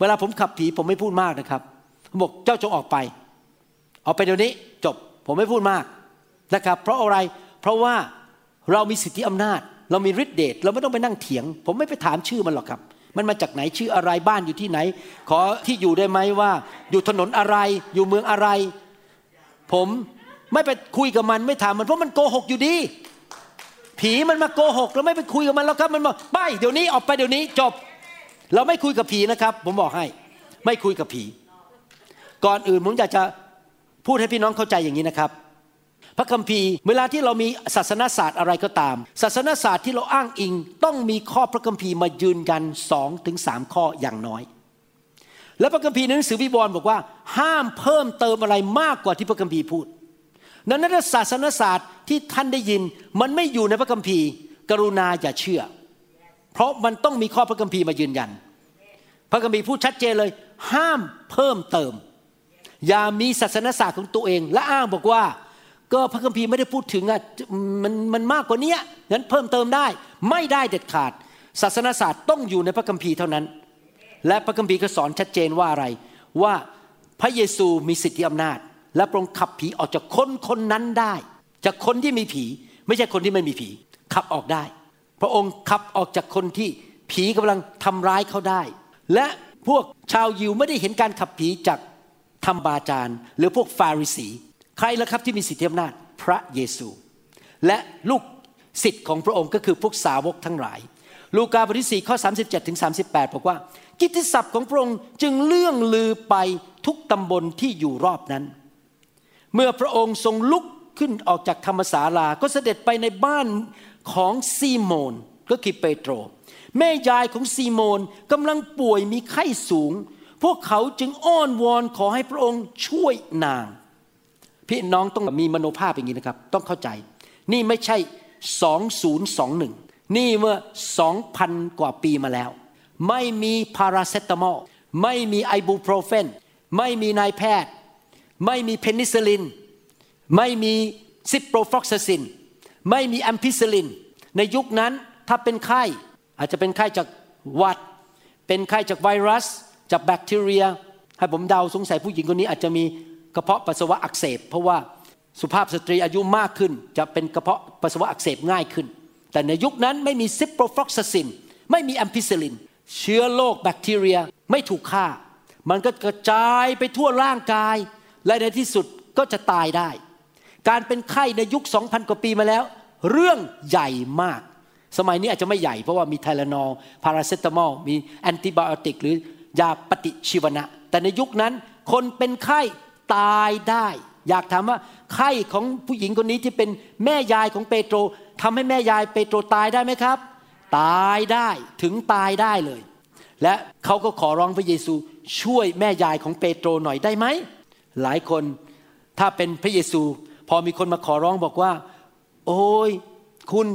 เวลาผมขับผีผมไม่พูดมากนะครับผมบอกเจ้าจงออกไปออกไปเดี๋ยวนี้จบผมไม่พูดมากนะครับ เพราะอะไรเพราะว่าเรามีสิทธิอำนาจ เรามีฤทธิเดชเราไม่ต้องไปนั่งเถียง ผมไม่ไปถามชื่อมันหรอกครับ มันมาจากไหนชื่ออะไรบ้านอยู่ที่ไหน ขอที่อยู่ได้ไหมว่า อยู่ถนนอะไรอยู่เมืองอะไร ผมไม่ไปคุยกับมันไม่ถามมันเพราะมันโกหกอยู่ดี ผีมันมาโกหกเราไม่ไปคุยกับมันแล้วครับมันบอกไปเดี๋ยวนี้ออกไปเดี๋ยวนี้จบ เราไม่คุยกับผีนะครับ ผมบอกให้ ไม่คุยกับผี ก่อนอื่นผมอยากจะพูดให้พี่น้องเข้าใจอย่างนี้นะครับ พระคัมภีร์เวลาที่เรามีศาสนศาสตร์อะไรก็ตาม ศาสนศาสตร์ที่เราอ้างอิง ต้องมีข้อพระคัมภีร์มายืนยันสองถึงสามข้ออย่างน้อย และพระคัมภีร์ในหนังสือวิวรณ์บอกว่า ห้ามเพิ่มเติมอะไรมากกว่าที่พระคัมภีร์พูดนั้นถ้าศาสนศาสตร์ที่ท่านได้ยิน มันไม่อยู่ในพระคัมภีร์ กรุณาอย่าเชื่อ เพราะมันต้องมีข้อพระคัมภีร์มายืนยัน พระคัมภีร์พูดชัดเจนเลย ห้ามเพิ่มเติม อย่ามีศาสนศาสตร์ของตัวเอง และอ้างบอกว่า ก็พระคัมภีร์ไม่ได้พูดถึงอะมันมันมากกว่านี้งั้นเพิ่มเติมได้ ไม่ได้เด็ดขาด ศาสนศาสตร์ต้องอยู่ในพระคัมภีร์เท่านั้น และพระคัมภีร์ก็สอนชัดเจนว่าอะไร ว่าพระเยซูมีสิทธิอำนาจ และพระองค์ขับผีออกจากคนคนนั้นได้ จากคนที่มีผี ไม่ใช่คนที่ไม่มีผี ขับออกได้ พระองค์ขับออกจากคนที่ผีกำลังทำร้ายเขาได้ และพวกชาวยิวไม่ได้เห็นการขับผีจากธรรมบาจารย์ หรือพวกฟาริสี รล่ะครับที่มีสิทธิอำนาจพระเยซู และลูกศิษย์ของพระองค์ก็คือพวกสาวกทั้งหลาย ลูกาบทที่4ข้อ 37ถึง38 บอกว่า กิตติศัพท์ของพระองค์จึงเลื่องลือไปทุกตำบลที่อยู่รอบนั้น เมื่อพระองค์ทรงลุกขึ้นออกจากธรรมศาลา ก็เสด็จไปในบ้านของซีโมนก็คือเปโตร แม่ยายของซีโมนกำลังป่วยมีไข้สูง พวกเขาจึงอ้อนวอนขอให้พระองค์ช่วยนาง พี่น้องต้องมีมโนภาพอย่างนี้นะครับ ต้องเข้าใจ นี่ไม่ใช่ 2021 นี่เมื่อ 2,000 กว่าปีมาแล้ว ไม่มีพาราเซตามอลไม่มีไอบูโปรเฟน ไม่มีนายแพทย์ ไม่มีเพนิซิลิน ไม่มีซิโปรฟลอกซาซิน ไม่มีแอมพิซิลิน ในยุคนั้นถ้าเป็นไข้อาจจะเป็นไข้จากหวัด เป็นไข้จากไวรัส จากแบคทีเรีย ให้ผมเดาสงสัยผู้หญิงคนนี้อาจจะมี กระเพาะปัสสาวะอักเสบ เพราะว่าสุภาพสตรีอายุมากขึ้น จะเป็นกระเพาะปัสสาวะอักเสบง่ายขึ้น แต่ในยุคนั้นไม่มีซิโปรฟลอกซาซิน ไม่มีแอมพิซิลิน เชื้อโรคแบคทีเรียไม่ถูกฆ่า มันก็กระจายไปทั่วร่างกาย และในที่สุดก็จะตายได้ การเป็นไข้ในยุค 2,000 กว่าปีมาแล้ว เรื่องใหญ่มาก สมัยนี้อาจจะไม่ใหญ่เพราะว่ามีไทลานอลพาราเซตามอลมี antibiotic หรือยาปฏิชีวนะ แต่ในยุคนั้นคนเป็นไข้ ตายได้ อยากถามว่าไข้ของผู้หญิงคนนี้ที่เป็นแม่ยายของเปโตรทำให้แม่ยายเปโตรตายได้ไหมครับ ตายได้ถึงตายได้เลย และเขาก็ขอร้องพระเยซูช่วยแม่ยายของเปโตรหน่อยได้ไหมหลายคนถ้าเป็นพระเยซู พอมีคนมาขอร้องบอกว่า โอ้ยคุณ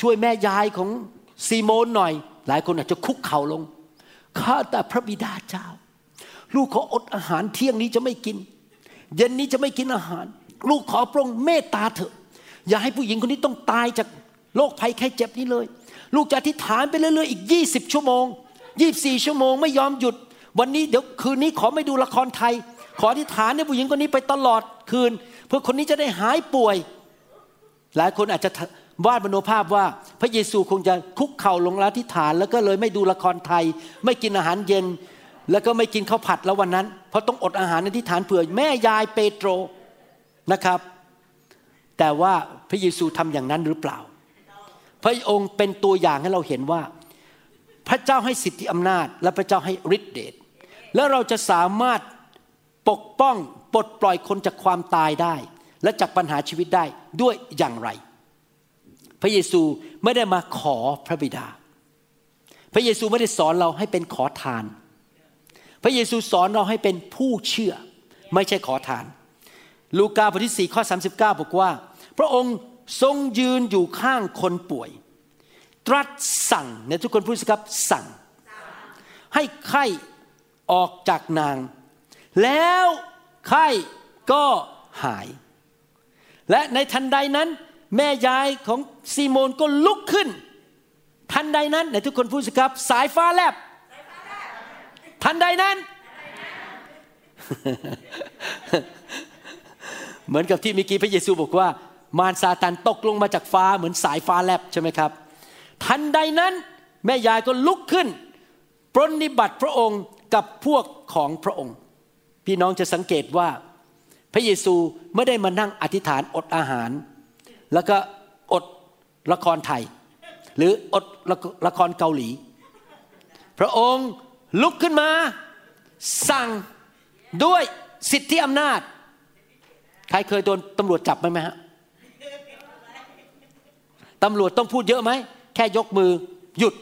ช่วยแม่ยายของซีโมนหน่อย หลายคนอาจจะคุกเข่าลงข้าแต่พระบิดาเจ้า ลูกขออดอาหารเที่ยงนี้จะไม่กิน เย็นนี้จะไม่กินอาหาร ลูกขอพระองค์เมตตาเถอะ อย่าให้ผู้หญิงคนนี้ต้องตายจากโรคภัยไข้เจ็บนี้เลย ลูกจะอธิษฐานไปเรื่อยๆอีก 20 ชั่วโมง 24 ชั่วโมงไม่ยอมหยุด วันนี้เดี๋ยวคืนนี้ขอไม่ดูละครไทย ขออธิษฐานให้ผู้หญิงคนนี้ไปตลอดคืน เพื่อคนนี้จะได้หายป่วย หลายคนอาจจะวาดมโนภาพว่าพระเยซูคงจะคุกเข่าลงล้วที่ฐาน แล้วก็เลยไม่ดูละครไทย ไม่กินอาหารเย็น แล้วก็ไม่กินข้าวผัดแล้ววันนั้น เพราะต้องอดอาหารในที่ฐานเผื่อแม่ยายเปโตรนะครับ แต่ว่าพระเยซูทำอย่างนั้นหรือเปล่า พระองค์เป็นตัวอย่างให้เราเห็นว่า พระเจ้าให้สิทธิอำนาจ และพระเจ้าให้ฤทธิเดชและเราจะสามารถปกป้องปลดปล่อยคนจากความตายได้ และจากปัญหาชีวิตได้ด้วยอย่างไร พระเยซูไม่ได้มาขอพระบิดา พระเยซูไม่ได้สอนเราให้เป็นขอทาน ระเยซูสอนเราให้เป็นผู้เชื่อ ไม่ใช่ขอทาน ลูกาบทที่ 4 ข้อ 39 บอกว่า พระองค์ทรงยืนอยู่ข้างคนป่วย ตรัสสั่งเนี่ยทุกคนพูดสิครับสั่ง ให้ไข้ออกจากนาง แล้วไข้ก็หาย และในทันใดนั้น แม่ยายของซีโมนก็ลุกขึ้น ทันใดนั้นในทุกคนพูดสิครับ สายฟ้าแลบ ทันใดนั้น เหมือนกับที่เมื่อกี้พระเยซูบอกว่า มารซาตานตกลงมาจากฟ้าเหมือนสายฟ้าแลบใช่ไหมครับ ทันใดนั้น แม่ยายก็ลุกขึ้นปรนนิบัติพระองค์กับพวกของพระองค์ พี่น้องจะสังเกตว่า พระเยซูไม่ได้มานั่งอธิษฐานอดอาหาร แล้วก็อดละครไทย หรืออดละละครเกาหลี พระองค์ ลุกขึ้นมา สั่งด้วยสิทธิอำนาจ ใครเคยโดนตำรวจจับไหมไหมฮะตำรวจต้องพูดเยอะไหม แค่ยกมือหยุด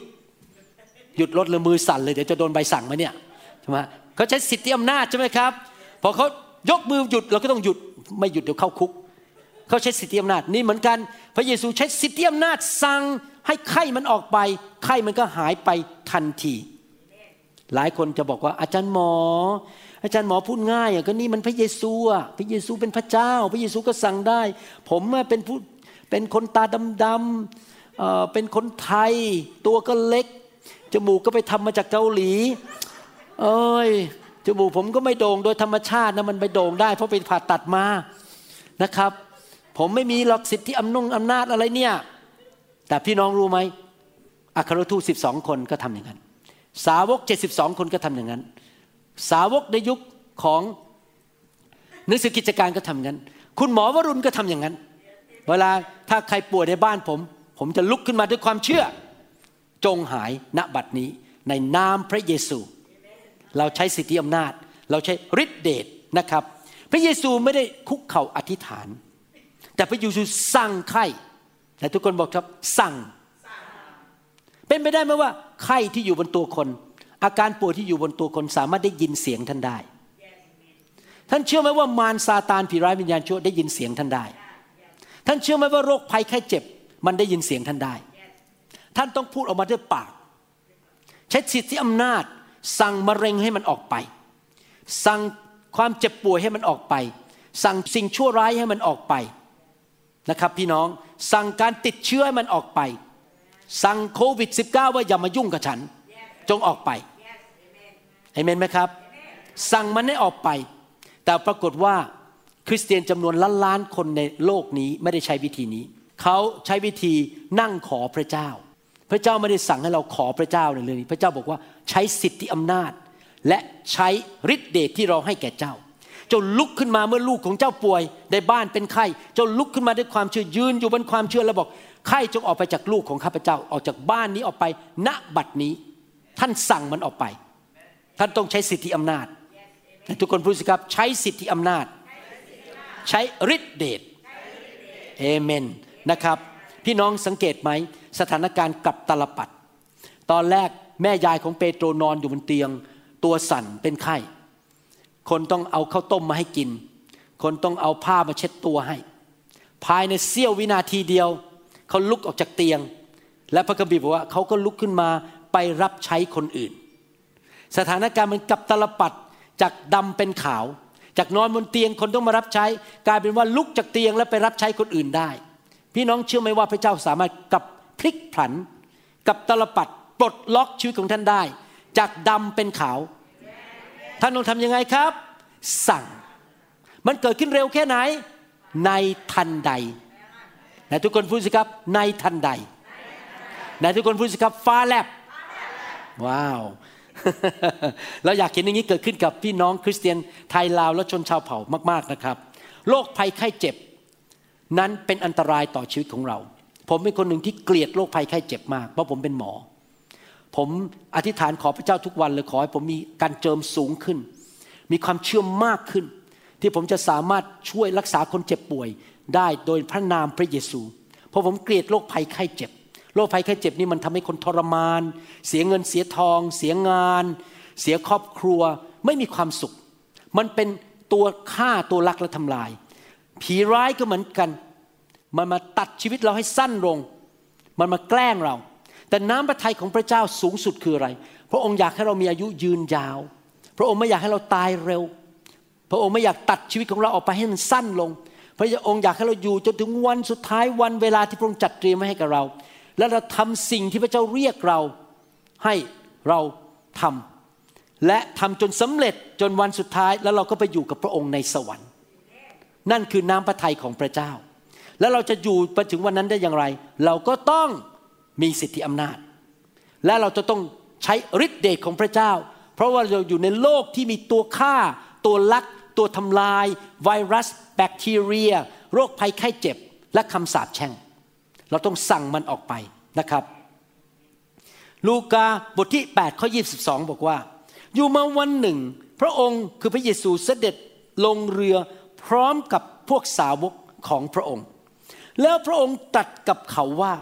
หยุดรถหรือมือสั่นเลย เดี๋ยวจะโดนใบสั่งไหมเนี่ยใช่ไหมเขาใช้สิทธิอำนาจใช่ไหมครับ พอเขายกมือหยุดเราก็ต้องหยุดไม่หยุดเดี๋ยวเข้าคุก เขาใช้สิทธิอำนาจนี่เหมือนกัน พระเยซูใช้สิทธิอำนาจสั่งให้ไข้มันออกไป ไข้มันก็หายไปทันที หลายคนจะบอกว่าอาจารย์หมอ อาจารย์หมอพูดง่ายอะก็นี่มันพระเยซูอะพระเยซูเป็นพระเจ้า พระเยซูก็สั่งได้ ผมเป็นผู้เป็นคนตาดำๆเป็นคนไทย ตัวก็เล็กจมูกก็ไปทำมาจากเกาหลี เอ้ยจมูกผมก็ไม่โด่งโดยธรรมชาตินะมันไปโด่งได้ เพราะไปผ่าตัดมานะครับ ผมไม่มีหรอกสิทธิอำนงอำนาจอะไรเนี่ย แต่พี่น้องรู้ไหมอัครทูตสิบสองคนก็ทำอย่างนั้น สาวกเจ็ดสิบสองคนก็ทำอย่างนั้น สาวกในยุคของหนังสือกิจการก็ทำอย่างนั้น คุณหมอวรุณก็ทำอย่างนั้น เวลาถ้าใครป่วยในบ้านผม ผมจะลุกขึ้นมาด้วยความเชื่อ จงหายณบัดนี้ในนามพระเยซู เราใช้สิทธิอำนาจ เราใช้ฤทธิเดชนะครับ พระเยซูไม่ได้คุกเข่าอธิษฐาน แต่พระเยซูสั่งไข้แต่ทุกคนบอกครับสั่ง เป็นไปได้ไหมว่า ไข้ที่อยู่บนตัวคน อาการป่วยที่อยู่บนตัวคนสามารถได้ยินเสียงท่านได้ ท่านเชื่อไหมว่ามารซาตานผีร้ายวิญญาณชั่วได้ยินเสียงท่านได้ ท่านเชื่อไหมว่าโรคภัยไข้เจ็บ มันได้ยินเสียงท่านได้ ท่านต้องพูดออกมาด้วยปาก ใช้สิทธิอำนาจ สั่งมะเร็งให้มันออกไป สั่งความเจ็บป่วยให้มันออกไป สั่งสิ่งชั่วร้ายให้มันออกไปนะครับพี่น้องสั่งการติดเชื้อให้มันออกไป สั่งโควิด -19 ว่าอย่ามายุ่งกับฉัน จงออกไปเอเมนไหมครับ สั่งมันให้ออกไป แต่ปรากฏว่าคริสเตียนจำนวนล้านล้านๆคนในโลกนี้ไม่ได้ใช้วิธีนี้ เขาใช้วิธีนั่งขอพระเจ้า พระเจ้าไม่ได้สั่งให้เราขอพระเจ้าในเรื่องนี้ พระเจ้าบอกว่าใช้สิทธิอำนาจ และใช้ฤทธิเดชที่เราให้แก่เจ้า เจ้าลุกขึ้นมาเมื่อลูกของเจ้าป่วยในบ้านเป็นไข้เจ้าลุกขึ้นมาด้วยความเชื่อยืนอยู่บนความเชื่อแล้วบอกไข้จงออกไปจากลูกของข้าพเจ้าออกจากบ้านนี้ออกไปณบัดนี้ ท่านสั่งมันออกไป ท่านต้องใช้สิทธิอำนาจและทุกคนพูดสิครับใช้สิทธิอำนาจ ใช้ฤทธิเดชเอเมนนะครับพี่น้องสังเกตไหมสถานการณ์กลับตลปัด ตอนแรกแม่ยายของเปโตรนอนอยู่บนเตียง ตัวสั่นเป็นไข้ คนต้องเอาข้าวต้มมาให้กิน คนต้องเอาผ้ามาเช็ดตัวให้ ภายในเสี้ยววินาทีเดียว เขาลุกออกจากเตียง และพระคัมภีร์บอกว่าเขาก็ลุกขึ้นมาไปรับใช้คนอื่น สถานการณ์มันกลับตลปัดจากดำเป็นขาว จากนอนบนเตียงคนต้องมารับใช้ กลายเป็นว่าลุกจากเตียงแล้วไปรับใช้คนอื่นได้ พี่น้องเชื่อไหมว่าพระเจ้าสามารถกลับพลิกผัน กับตลปัดปลดล็อกชีวิตของท่านได้ จากดำเป็นขาว ท่านต้องทำยังไงครับ สั่ง มันเกิดขึ้นเร็วแค่ไหน ในทันใดไหนทุกคนพูดสิครับ ในทันใดไหนทุกคนพูดสิครับ ฟ้าแลบว้าว เราอยากเห็นอย่างนี้เกิดขึ้นกับพี่น้องคริสเตียนไทยลาวและชนชาวเผ่ามาก ๆนะครับ โรคภัยไข้เจ็บ นั้นเป็นอันตรายต่อชีวิตของเรา ผมเป็นคนหนึ่งที่เกลียดโรคภัยไข้เจ็บมากเพราะผมเป็นหมอ ผมอธิษฐานขอพระเจ้าทุกวันเลยขอให้ผมมีการเจิมสูงขึ้น มีความเชื่อมากขึ้น ที่ผมจะสามารถช่วยรักษาคนเจ็บป่วย ได้โดยพระนามพระเยซู เพราะผมเกลียดโรคภัยไข้เจ็บโรคภัยไข้เจ็บนี่มันทำให้คนทรมาน เสียเงินเสียทอง เสียงาน เสียครอบครัว ไม่มีความสุข มันเป็นตัวฆ่าตัวลักและทำลาย ผีร้ายก็เหมือนกัน มันมาตัดชีวิตเราให้สั้นลง มันมาแกล้งเรา แต่น้ำพระทัยของพระเจ้าสูงสุดคืออะไร พระองค์อยากให้เรามีอายุยืนยาว พระองค์ไม่อยากให้เราตายเร็ว พระองค์ไม่อยากตัดชีวิตของเราออกไปให้มันสั้นลง พระองค์อยากให้เราอยู่จนถึงวันสุดท้ายวันเวลาที่พระองค์จัดเตรียมไว้ให้กับเรา และเราทำสิ่งที่พระเจ้าเรียกเราให้เราทำและทำจนสำเร็จจนวันสุดท้ายแล้วเราก็ไปอยู่กับพระองค์ในสวรรค์ นั่นคือน้ำพระทัยของพระเจ้า แล้วเราจะอยู่ไปถึงวันนั้นได้อย่างไร เราก็ต้อง มีสิทธิอำนาจ และเราจะต้องใช้ฤทธิเดชของพระเจ้า เพราะว่าเราอยู่ในโลกที่มีตัวฆ่า ตัวลัก ตัวทำลาย ไวรัส แบคทีเรีย โรคภัยไข้เจ็บ และคำสาปแช่ง เราต้องสั่งมันออกไปนะครับ ลูกาบทที่8ข้อ22 บอกว่า อยู่มาวันหนึ่ง พระองค์คือพระเยซูเสด็จลงเรือพร้อมกับพวกสาวกของพระองค์ แล้วพระองค์ตัดกับเขาว่า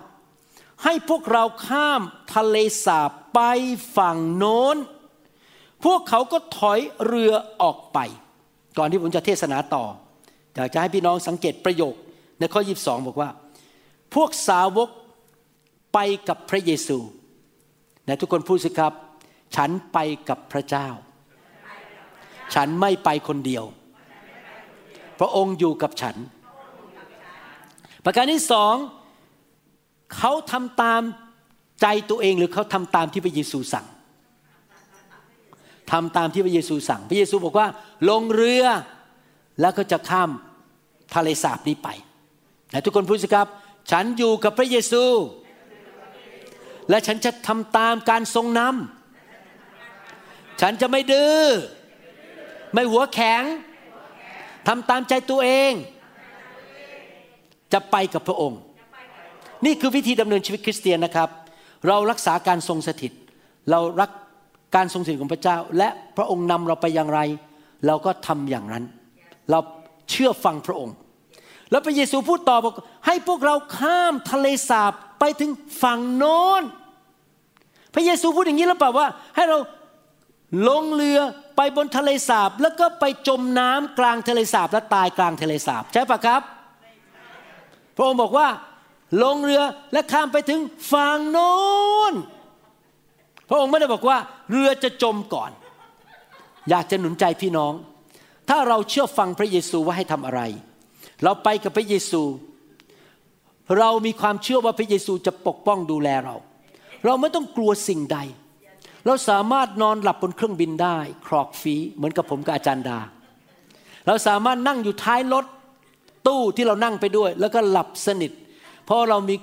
ให้พวกเราข้ามทะเลสาบไปฝั่งโน้น พวกเขาก็ถอยเรือออกไป ก่อนที่ผมจะเทศนาต่ออยากจะให้พี่น้องสังเกตประโยคในข้อ 22 บอกว่า พวกสาวกไปกับพระเยซูนะทุกคนพูดสิครับ ฉันไปกับพระเจ้า ฉันไม่ไปคนเดียว พระองค์อยู่กับฉัน ประการที่สอง เขาทำตามใจตัวเองหรือเขาทำตามที่พระเยซูสั่งทำตามที่พระเยซูสั่ง พระเยซูบอกว่า ลงเรือแล้วก็จะข้ามทะเลสาบนี้ไปแต่ทุกคนพูดสิครับ ฉันอยู่กับพระเยซู และฉันจะทำตามการทรงนำฉันจะไม่ดื้อไม่หัวแข็งทำตามใจตัวเอง จะไปกับพระองค์ นี่คือวิธีดำเนินชีวิตคริสเตียนนะครับ เรารักษาการทรงสถิต เรารักการทรงสถิตของพระเจ้า และพระองค์นำเราไปอย่างไร เราก็ทำอย่างนั้น เราเชื่อฟังพระองค์ แล้วพระเยซูพูดต่อบอกให้พวกเราข้ามทะเลสาบไปถึงฝั่งโน้นพระเยซูพูดอย่างนี้แล้วเปล่าว่า ให้เราลงเรือไปบนทะเลสาบ แล้วก็ไปจมน้ำกลางทะเลสาบและตายกลางทะเลสาบ ใช่ปะครับ พระองค์บอกว่า ลงเรือและข้ามไปถึงฝั่งโน้นพระองค์ไม่ได้บอกว่า เรือจะจมก่อน อยากจะหนุนใจพี่น้อง ถ้าเราเชื่อฟังพระเยซูว่าให้ทำอะไร เราไปกับพระเยซู เรามีความเชื่อว่าพระเยซูจะปกป้องดูแลเรา เราไม่ต้องกลัวสิ่งใด เราสามารถนอนหลับบนเครื่องบินได้ ครอกฟีเหมือนกับผมกับอาจารย์ดา เราสามารถนั่งอยู่ท้ายรถตู้ที่เรานั่งไปด้วย แล้วก็หลับสนิท เพราะเรามี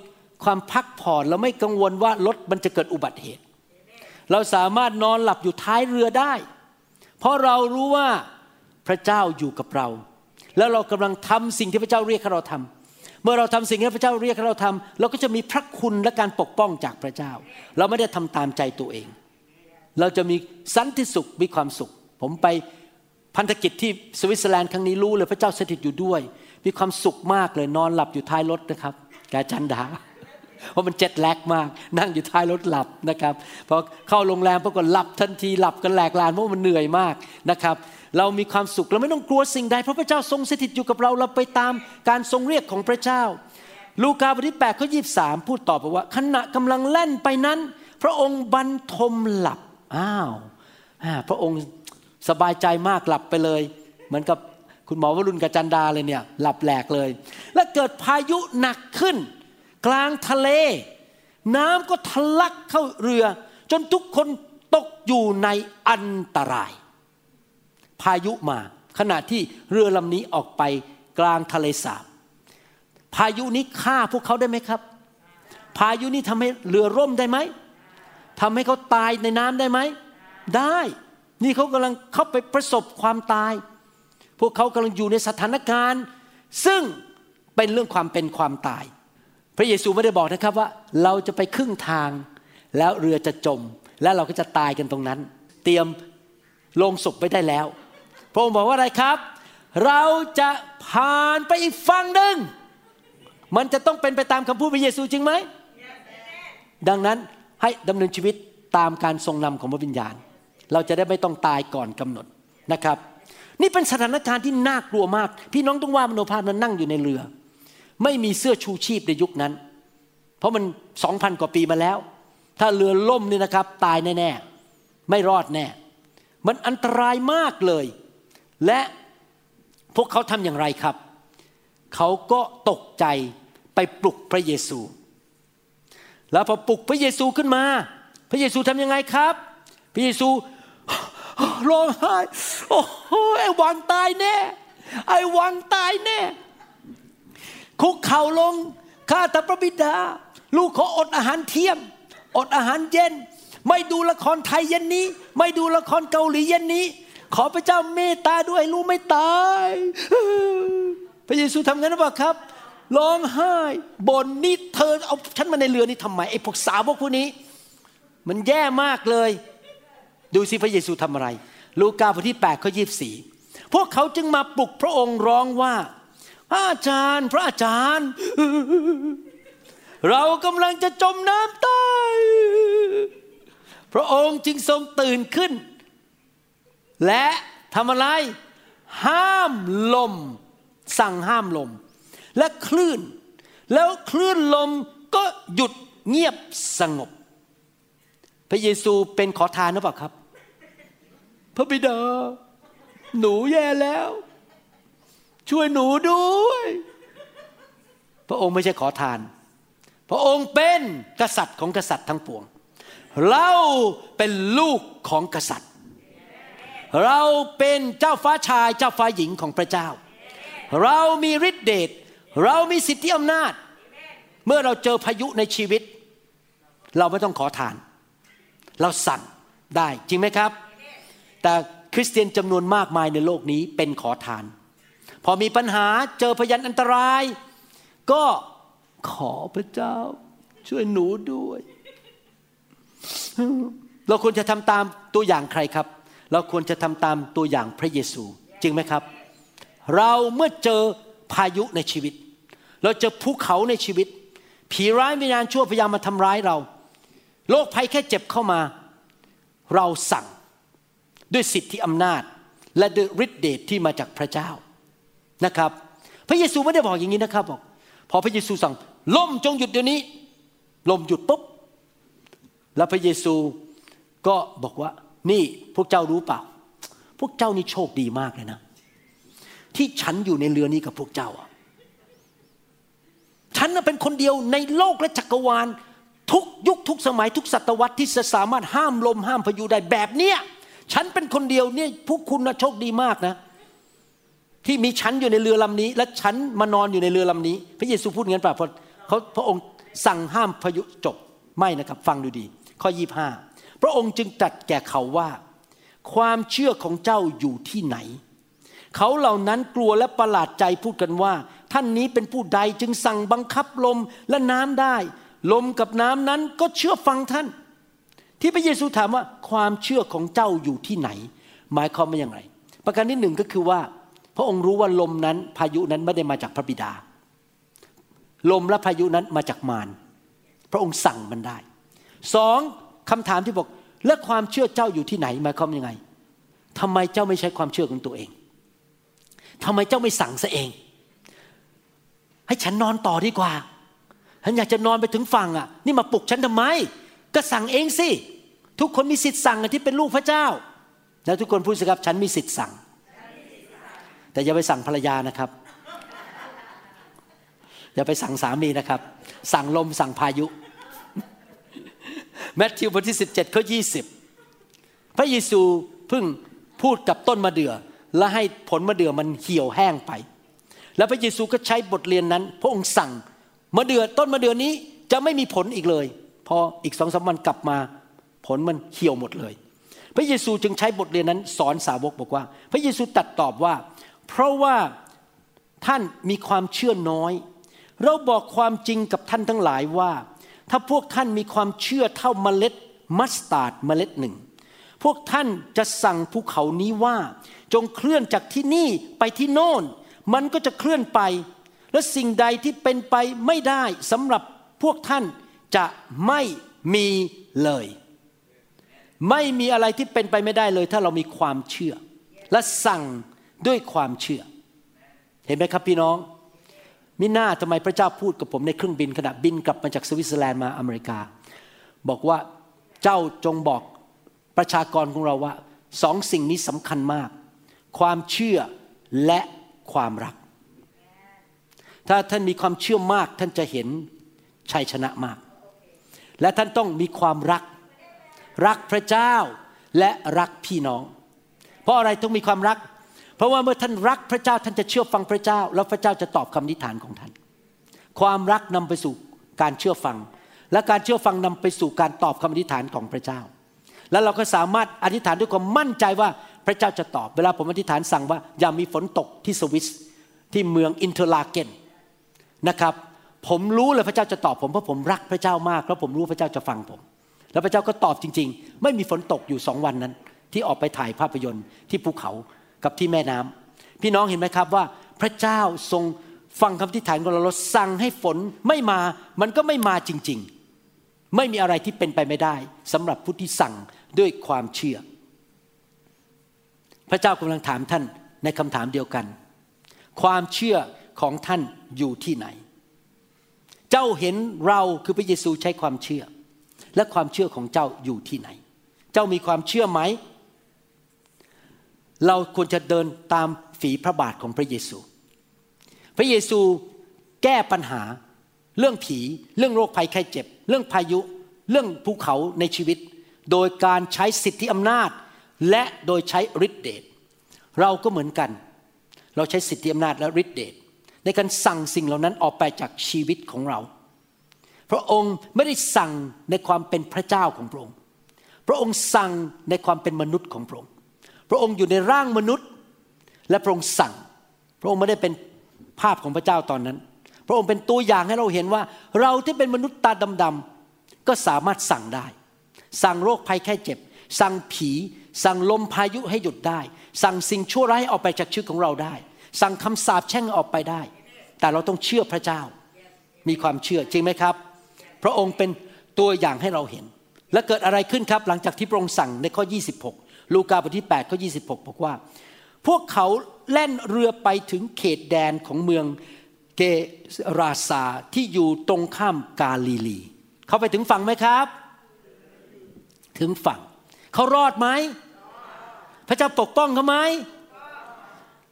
ความพักผ่อนเราไม่กังวลว่ารถมันจะเกิดอุบัติเหตุ เราสามารถนอนหลับอยู่ท้ายเรือได้ เพราะเรารู้ว่าพระเจ้าอยู่กับเรา แล้วเรากำลังทำสิ่งที่พระเจ้าเรียกให้เราทำเมื่อเราทำสิ่งที่พระเจ้าเรียกให้เราทำเราก็จะมีพระคุณและการปกป้องจากพระเจ้า เราไม่ได้ทำตามใจตัวเอง เราจะมีสันติสุขมีความสุข ผมไปพันธกิจที่สวิตเซอร์แลนด์ครั้งนี้รู้เลยพระเจ้าสถิตอยู่ด้วย มีความสุขมากเลยนอนหลับอยู่ท้ายรถนะครับ แกจันดาเพราะมันเจ็ดแลกมาก นั่งอยู่ท้ายรถหลับนะครับพอเข้าโรงแรมปรากฏหลับทันทีหลับกันแหลกลานเพราะมันเหนื่อยมากนะครับ เรามีความสุขเราไม่ต้องกลัวสิ่งใดเพราะพระเจ้าทรงสถิตอยู่กับเราเราไปตามการทรงเรียกของพระเจ้า ลูกาบทที่8ข้อยีพูดต่อไปว่าขณะกำลังเล่นไปนั้น พระองค์บรรทมหลับอ้าวพระองค์สบายใจมากหลับไปเลย เหมือนกับ คุณหมอวรุณกับจันดาเลยเนี่ยหลับแหลกเลย และเกิดพายุหนักขึ้น กลางทะเล น้ำก็ทะลักเข้าเรือ จนทุกคนตกอยู่ในอันตราย พายุมา ขณะที่เรือลำนี้ออกไปกลางทะเลสาบพายุนี้ฆ่าพวกเขาได้ไหมครับ พายุนี้ทำให้เรือร่มได้ไหมทำให้เขาตายในน้ำได้ไหม ได้ นี่เขากำลังเข้าไปประสบความตาย พวกเขากำลังอยู่ในสถานการณ์ ซึ่งเป็นเรื่องความเป็นความตาย พระเยซูไม่ได้บอกนะครับว่า เราจะไปครึ่งทาง แล้วเรือจะจม แล้วเราก็จะตายกันตรงนั้น เตรียมลงศพไปได้แล้ว พระองค์บอกว่าอะไรครับ เราจะผ่านไปอีกฝั่งหนึ่งมันจะต้องเป็นไปตามคำพูดพระเยซูจริงไหม ดังนั้นให้ดำเนินชีวิตตามการทรงนำของพระวิญญาณ เราจะได้ไม่ต้องตายก่อนกำหนดนะครับ นี่เป็นสถานการณ์ที่น่ากลัวมาก พี่น้องต้องว่ามโนภาพนั้นนั่งอยู่ในเรือ ไม่มีเสื้อชูชีพในยุคนั้น เพราะมันสองพันกว่าปีมาแล้ว ถ้าเรือล่มนี่นะครับ ตายแน่ๆไม่รอดแน่ มันอันตรายมากเลย และพวกเขาทำอย่างไรครับ เขาก็ตกใจไปปลุกพระเยซู แล้วพอปลุกพระเยซูขึ้นมา พระเยซูทำยังไงครับ พระเยซู ร้องไห้โอ้โหไอ้หวังตายแน่ ไอ้หวังตายแน่ คุกเข่าลงข้าแต่พระบิดา ลูกขออดอาหารเที่ยงอดอาหารเย็น ไม่ดูละครไทยเย็นนี้ ไม่ดูละครเกาหลีเย็นนี้ ขอพระเจ้าเมตตาด้วยลูกไม่ตาย พระเยซูทำงั้นหรือเปล่าครับร้องไห้บนนี่เธอเอาฉันมาในเรือนี่ทำไมไอ้พวกสาวกพวกนี้ มันแย่มากเลย ดูสิพระเยซูทำอะไร ลูกาบทที่8ข้อ24พวกเขาจึงมาปลุกพระองค์ร้องว่า พระอาจารย์ พระอาจารย์ เรากำลังจะจมน้ำตายพระองค์จึงทรงตื่นขึ้น และทำอะไร ห้ามลม สั่งห้ามลม และคลื่น แล้วคลื่นลมก็หยุดเงียบสงบ พระเยซูเป็นขอทานหรือเปล่าครับ พระบิดา หนูแย่แล้ว ช่วยหนูด้วย พระองค์ไม่ใช่ขอทาน พระองค์เป็นกษัตริย์ของกษัตริย์ทั้งปวง เราเป็นลูกของกษัตริย์ เราเป็นเจ้าฟ้าชายเจ้าฟ้าหญิงของพระเจ้า เรามีฤทธิเดชเรามีสิทธิอำนาจ เมื่อเราเจอพายุในชีวิต เราไม่ต้องขอทาน เราสั่งได้จริงไหมครับ แต่คริสเตียนจำนวนมากมายในโลกนี้เป็นขอทาน พอมีปัญหาเจอพยันอันตราย ก็ขอพระเจ้า ช่วยหนูด้วย เราควรจะทำตามตัวอย่างใครครับ เราควรจะทำตามตัวอย่างพระเยซู จริงไหมครับ เราเมื่อเจอพายุในชีวิต เราเจอภูเขาในชีวิต ผีร้ายวิญญาณชั่วพยายามมาทำร้ายเราโรคภัยแค่เจ็บเข้ามา เราสั่ง ด้วยสิทธิอำนาจ และด้วยฤทธิเดชที่มาจากพระเจ้านะครับ พระเยซูไม่ได้บอกอย่างนี้นะครับบอกพอพระเยซูสั่งลมจงหยุดเดี๋ยวนี้ลมหยุดปุ๊บแล้วพระเยซูก็บอกว่า นี่พวกเจ้ารู้เปล่า พวกเจ้านี่โชคดีมากเลยนะ ที่ฉันอยู่ในเรือนี้กับพวกเจ้าอะฉันเป็นคนเดียวในโลกและจักรวาล ทุกยุคทุกสมัยทุกศตวรรษที่จะสามารถห้ามลมห้ามพายุได้แบบเนี้ย ฉันเป็นคนเดียวเนี่ยพวกคุณนะโชคดีมากนะ ที่มีฉันอยู่ในเรือลำนี้ และฉันมานอนอยู่ในเรือลำนี้ พระเยซูพูดงั้นเปล่าเพราะเขาพระองค์สั่งห้ามพายุจบไม่นะครับ ฟังดูดี ข้อยี่ห้าพระองค์จึงตรัสแก่เขาว่า ความเชื่อของเจ้าอยู่ที่ไหน เขาเหล่านั้นกลัวและประหลาดใจพูดกันว่า ท่านนี้เป็นผู้ใดจึงสั่งบังคับลมและน้ำได้ ลมกับน้ำนั้นก็เชื่อฟังท่าน ที่พระเยซูถามว่าความเชื่อของเจ้าอยู่ที่ไหน หมายความว่าอย่างไร ประการที่หนึ่งก็คือว่า พระองค์รู้ว่าลมนั้นพายุนั้นไม่ได้มาจากพระบิดา ลมและพายุนั้นมาจากมารพระองค์สั่งมันได้สองคำถามที่บอกและความเชื่อเจ้าอยู่ที่ไหนหมายความว่ายังไงทำไมเจ้าไม่ใช้ความเชื่อของตัวเองทำไมเจ้าไม่สั่งซะเอง ให้ฉันนอนต่อดีกว่าฉันอยากจะนอนไปถึงฝั่งอะ นี่มาปลุกฉันทำไม ก็สั่งเองสิ ทุกคนมีสิทธิ์สั่งที่เป็นลูกพระเจ้า แล้วทุกคนพูดสิครับฉันมีสิทธิ์สั่ง แต่อย่าไปสั่งภรรยานะครับ อย่าไปสั่งสามีนะครับ สั่งลมสั่งพายุแมทธิวบทที่ 17ข้อ20 พระเยซูเพิ่งพูดกับต้นมะเดื่อและให้ผลมะเดื่อมันเหี่ยวแห้งไป แล้วพระเยซูก็ใช้บทเรียนนั้น พระองค์สั่งมะเดื่อต้นมะเดื่อนี้จะไม่มีผลอีกเลย พออีกสองสามวันกลับมา ลมันเหี่ยวหมดเลย พระเยซูจึงใช้บทเรียนนั้นสอนสาวกบอกว่า พระเยซูตัดตอบว่า เพราะว่าท่านมีความเชื่อน้อย เราบอกความจริงกับท่านทั้งหลายว่า ถ้าพวกท่านมีความเชื่อเท่าเมล็ดมัสตาร์ดเมล็ดหนึ่ง พวกท่านจะสั่งภูเขานี้ว่า จงเคลื่อนจากที่นี่ไปที่โน่น มันก็จะเคลื่อนไป และสิ่งใดที่เป็นไปไม่ได้สำหรับพวกท่านจะไม่มีเลย ไม่มีอะไรที่เป็นไปไม่ได้เลย ถ้าเรามีความเชื่อ และสั่งด้วยความเชื่อ เห็นไหมครับพี่น้อง มิน่าทำไมพระเจ้าพูดกับผมในเครื่องบินขณะบินกลับมาจากสวิตเซอร์แลนด์มาอเมริกา บอกว่าเจ้าจงบอกประชากรของเราว่าสองสิ่งนี้สำคัญมาก ความเชื่อและความรัก ถ้าท่านมีความเชื่อมากท่านจะเห็นชัยชนะมาก และท่านต้องมีความรัก รักพระเจ้าและรักพี่น้อง เพราะอะไรต้องมีความรัก เพราะว่าเมื่อท่านรักพระเจ้าท่านจะเชื่อฟังพระเจ้า แล้วพระเจ้าจะตอบคำนิฐานของท่าน ความรักนำไปสู่การเชื่อฟัง และการเชื่อฟังนำไปสู่การตอบคำอธิษฐานของพระเจ้า แล้วเราก็สามารถอธิษฐานด้วยความมั่นใจว่าพระเจ้าจะตอบเวลาผมอธิษฐานสั่งว่าอย่ามีฝนตกที่สวิสที่เมืองอินเทอร์ลาเกนนะครับผมรู้เลยพระเจ้าจะตอบผมเพราะผมรักพระเจ้ามากแล้วผมรู้พระเจ้าจะฟังผม แล้วพระเจ้าก็ตอบจริง ๆ ไม่มีฝนตกอยู่สองวันนั้น ที่ออกไปถ่ายภาพยนตร์ที่ภูเขากับที่แม่น้ำพี่น้องเห็นไหมครับว่าพระเจ้าทรงฟังคำอธิษฐานของเราเราสั่งให้ฝนไม่มา มันก็ไม่มาจริง ๆ ไม่มีอะไรที่เป็นไปไม่ได้สำหรับผู้ที่สั่งด้วยความเชื่อ พระเจ้ากำลังถามท่านในคำถามเดียวกัน ความเชื่อของท่านอยู่ที่ไหน เจ้าเห็นเราคือพระเยซูใช้ความเชื่อ และความเชื่อของเจ้าอยู่ที่ไหน เจ้ามีความเชื่อไหม เราควรจะเดินตามฝีพระบาทของพระเยซู พระเยซูแก้ปัญหาเรื่องผี เรื่องโรคภัยไข้เจ็บ เรื่องพายุ เรื่องภูเขาในชีวิต โดยการใช้สิทธิอำนาจ และโดยใช้ฤทธิเดช เราก็เหมือนกัน เราใช้สิทธิอำนาจและฤทธิเดชในการสั่งสิ่งเหล่านั้นออกไปจากชีวิตของเรา พระองค์ไม่ได้สั่งในความเป็นพระเจ้าของพระองค์ พระองค์สั่งในความเป็นมนุษย์ของพระองค์ พระองค์อยู่ในร่างมนุษย์ และพระองค์สั่ง พระองค์ไม่ได้เป็นภาพของพระเจ้าตอนนั้น พระองค์เป็นตัวอย่างให้เราเห็นว่า เราที่เป็นมนุษย์ตาดำๆก็สามารถสั่งได้ สั่งโรคภัยแค่เจ็บ สั่งผี สั่งลมพายุให้หยุดได้ สั่งสิ่งชั่วร้ายให้ออกไปจากชีวิตของเราได้ สั่งคำสาปแช่งออกไปได้ แต่เราต้องเชื่อพระเจ้า มีความเชื่อจริงไหมครับ พระองค์เป็นตัวอย่างให้เราเห็น และเกิดอะไรขึ้นครับ หลังจากที่พระองค์สั่งในข้อ 26 ลูกาบทที่8ข้อ26 บอกว่า พวกเขาแล่นเรือไปถึงเขตแดนของเมืองเกราซาที่อยู่ตรงข้ามกาลิลี เขาไปถึงฝั่งไหมครับ ถึงฝั่ง เขารอดไหม พระเจ้าปกป้องเขาไหม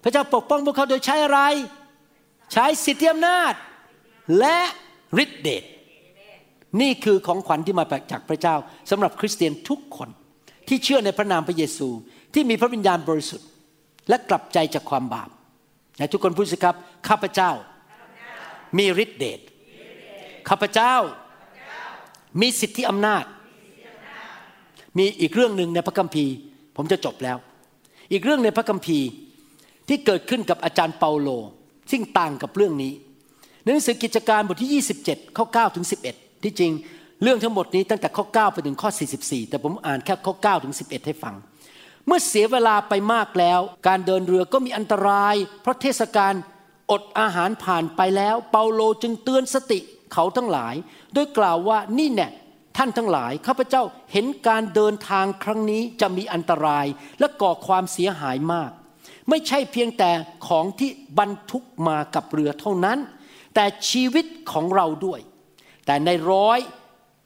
พระเจ้าปกป้องพวกเขาโดยใช้อะไร ใช้สิทธิอำนาจ และฤทธิเดช นี่คือของขวัญที่มาจากพระเจ้าสำหรับคริสเตียนทุกคนที่เชื่อในพระนามพระเยซูที่มีพระวิญญาณบริสุทธิ์ และกลับใจจากความบาปนะทุกคนพูดสิครับข้าพเจ้า มีฤทธิเดชข้าพเจ้า มีสิทธิอำนาจ มีอีกเรื่องหนึ่งในพระคัมภีร์ ผมจะจบแล้ว อีกเรื่องในพระคัมภีร์ที่เกิดขึ้นกับอาจารย์เปาโล ซึ่งต่างกับเรื่องนี้ในหนังสือกิจการบทที่ 27ข้อ9ถึง11 ที่จริงเรื่องทั้งหมดนี้ตั้งแต่ข้อ 9 ไปถึงข้อ 44 แต่ผมอ่านแค่ข้อ 9 ถึง 11 ให้ฟัง เมื่อเสียเวลาไปมากแล้ว การเดินเรือก็มีอันตราย เพราะเทศกาลอดอาหารผ่านไปแล้ว เปาโลจึงเตือนสติเขาทั้งหลาย โดยกล่าวว่านี่แน่ท่านทั้งหลายข้าพเจ้าเห็นการเดินทางครั้งนี้จะมีอันตรายและก่อความเสียหายมาก ไม่ใช่เพียงแต่ของที่บรรทุกมากับเรือเท่านั้น แต่ชีวิตของเราด้วย แต่ในร้อย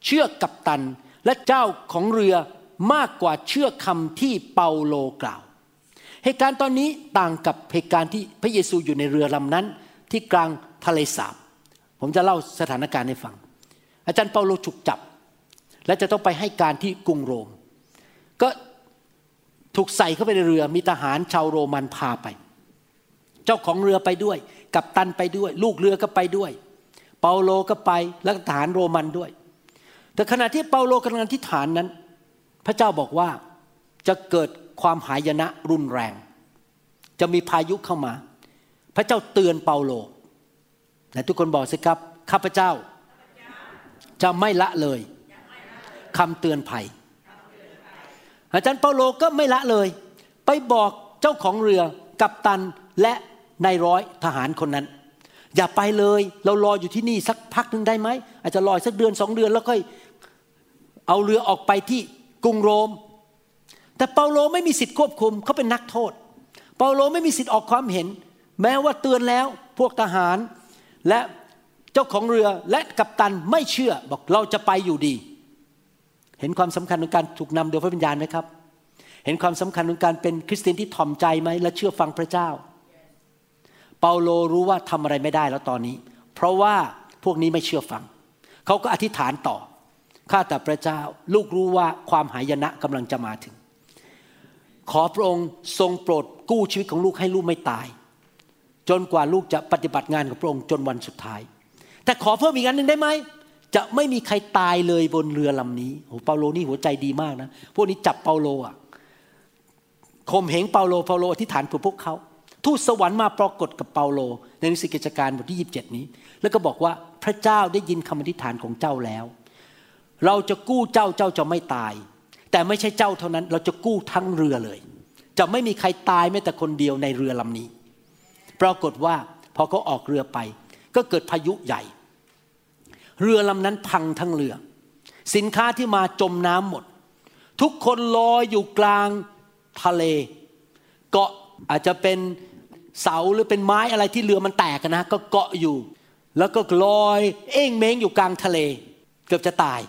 เชื่อกับตันและเจ้าของเรือมากกว่าเชื่อคำที่เปาโลกล่าว เหตุการณ์ตอนนี้ต่างกับเหตุการณ์ที่พระเยซูอยู่ในเรือลำนั้น ที่กลางทะเลสาบ ผมจะเล่าสถานการณ์ให้ฟัง อาจารย์เปาโลถูกจับ และจะต้องไปให้การที่กรุงโรม ก็ถูกใส่เข้าไปในเรือมีทหารชาวโรมันพาไป เจ้าของเรือไปด้วย กับตันไปด้วย ลูกเรือก็ไปด้วย เปาโลก็ไปแล้วก็ทหารโรมันด้วย แต่ขณะที่เปาโลกำลังที่ฐานนั้น พระเจ้าบอกว่าจะเกิดความหายนะรุนแรง จะมีพายุเข้ามา พระเจ้าเตือนเปาโลแต่ทุกคนบอกสิครับข้าพเจ้า จะไม่ละเลยคำเตือนภัย อาจารย์เปาโลก็ไม่ละเลย ไปบอกเจ้าของเรือกัปตันและนายร้อยทหารคนนั้น อย่าไปเลย เรารออยู่ที่นี่สักพักหนึ่งได้ไหมอาจจะรอสักเดือนสองเดือนแล้วค่อยเอาเรือออกไปที่กรุงโรม แต่เปาโลไม่มีสิทธิ์ควบคุมเขาเป็นนักโทษ เปาโลไม่มีสิทธิ์ออกความเห็น แม้ว่าเตือนแล้วพวกทหารและเจ้าของเรือและกัปตันไม่เชื่อบอกเราจะไปอยู่ดี เห็นความสำคัญของการถูกนำโดยพระวิญญาณไหมครับ เห็นความสำคัญของการเป็นคริสเตียนที่ถ่อมใจไหมและเชื่อฟังพระเจ้า เปาโลรู้ว่าทำอะไรไม่ได้แล้วตอนนี้ เพราะว่าพวกนี้ไม่เชื่อฟัง เขาก็อธิษฐานต่อ ข้าแต่พระเจ้าลูกรู้ว่าความหายนะกำลังจะมาถึง ขอพระองค์ทรงโปรดกู้ชีวิตของลูกให้ลูกไม่ตาย จนกว่าลูกจะปฏิบัติงานของพระองค์จนวันสุดท้าย แต่ขอเพิ่มอีกอันหนึ่งได้ไหมจะไม่มีใครตายเลยบนเรือลำนี้โอ้เปาโลนี่หัวใจดีมากนะ พวกนี้จับเปาโลอะข่มเหงเปาโลเปาโลอธิษฐานเพื่อพวกเขา ทูตสวรรค์มาปรากฏกับเปาโล ในหนังสือกิจการบทที่ 27 นี้ แล้วก็บอกว่าพระเจ้าได้ยินคำอธิษฐานของเจ้าแล้ว เราจะกู้เจ้าเจ้าจะไม่ตาย แต่ไม่ใช่เจ้าเท่านั้น เราจะกู้ทั้งเรือเลย จะไม่มีใครตายแม้แต่คนเดียวในเรือลำนี้ ปรากฏว่าพอเขาออกเรือไป ก็เกิดพายุใหญ่ เรือลำนั้นพังทั้งเรือ สินค้าที่มาจมน้ำหมด ทุกคนลอยอยู่กลางทะเล เกาะอาจจะเป็น เสาหรือเป็นไม้อะไรที่เรือมันแตกนะ ก็เกาะอยู่ แล้วก็ลอย เอ้งเม้งอยู่กลางทะเล เกือบจะตาย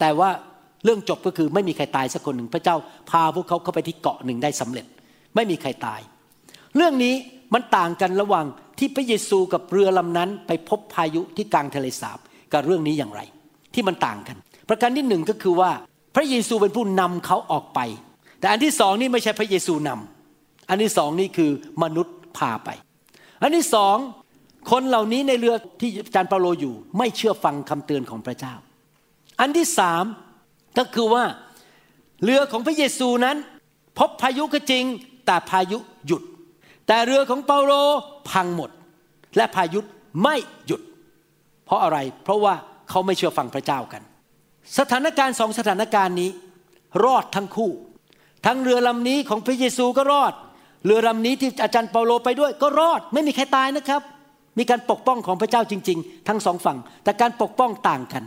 แแต่ว่าเรื่องจบก็คือไม่มีใครตายสักคนหนึ่งพระเจ้าพาพวกเขาเข้าไปที่เกาะหนึ่งได้สำเร็จ ไม่มีใครตาย เรื่องนี้มันต่างกันระหว่างที่พระเยซูกับเรือลำนั้น ไปพบพายุที่กลางทะเลสาบกับเรื่องนี้อย่างไร ที่มันต่างกัน ประการที่หนึ่งก็คือว่าพระเยซูเป็นผู้นำเขาออกไป แต่อันที่สองนี่ไม่ใช่พระเยซูนำอันที่สองนี่คือมนุษย์ พาไป อันที่สองคนเหล่านี้ในเรือที่อาจารย์เปาโลอยู่ ไม่เชื่อฟังคำเตือนของพระเจ้า อันที่สามก็คือว่าเรือของพระเยซูนั้น พบพายุก็จริง แต่พายุหยุด แต่เรือของเปาโลพังหมด และพายุไม่หยุด เพราะอะไรเพราะว่าเขาไม่เชื่อฟังพระเจ้ากัน สถานการณ์สองสถานการณ์นี้ รอดทั้งคู่ ทั้งเรือลำนี้ของพระเยซูก็รอด เรือลำนี้ที่อาจารย์เปาโลไปด้วย ก็รอดไม่มีใครตายนะครับ มีการปกป้องของพระเจ้าจริง ๆ ทั้งสองฝั่ง แต่การปกป้องต่างกัน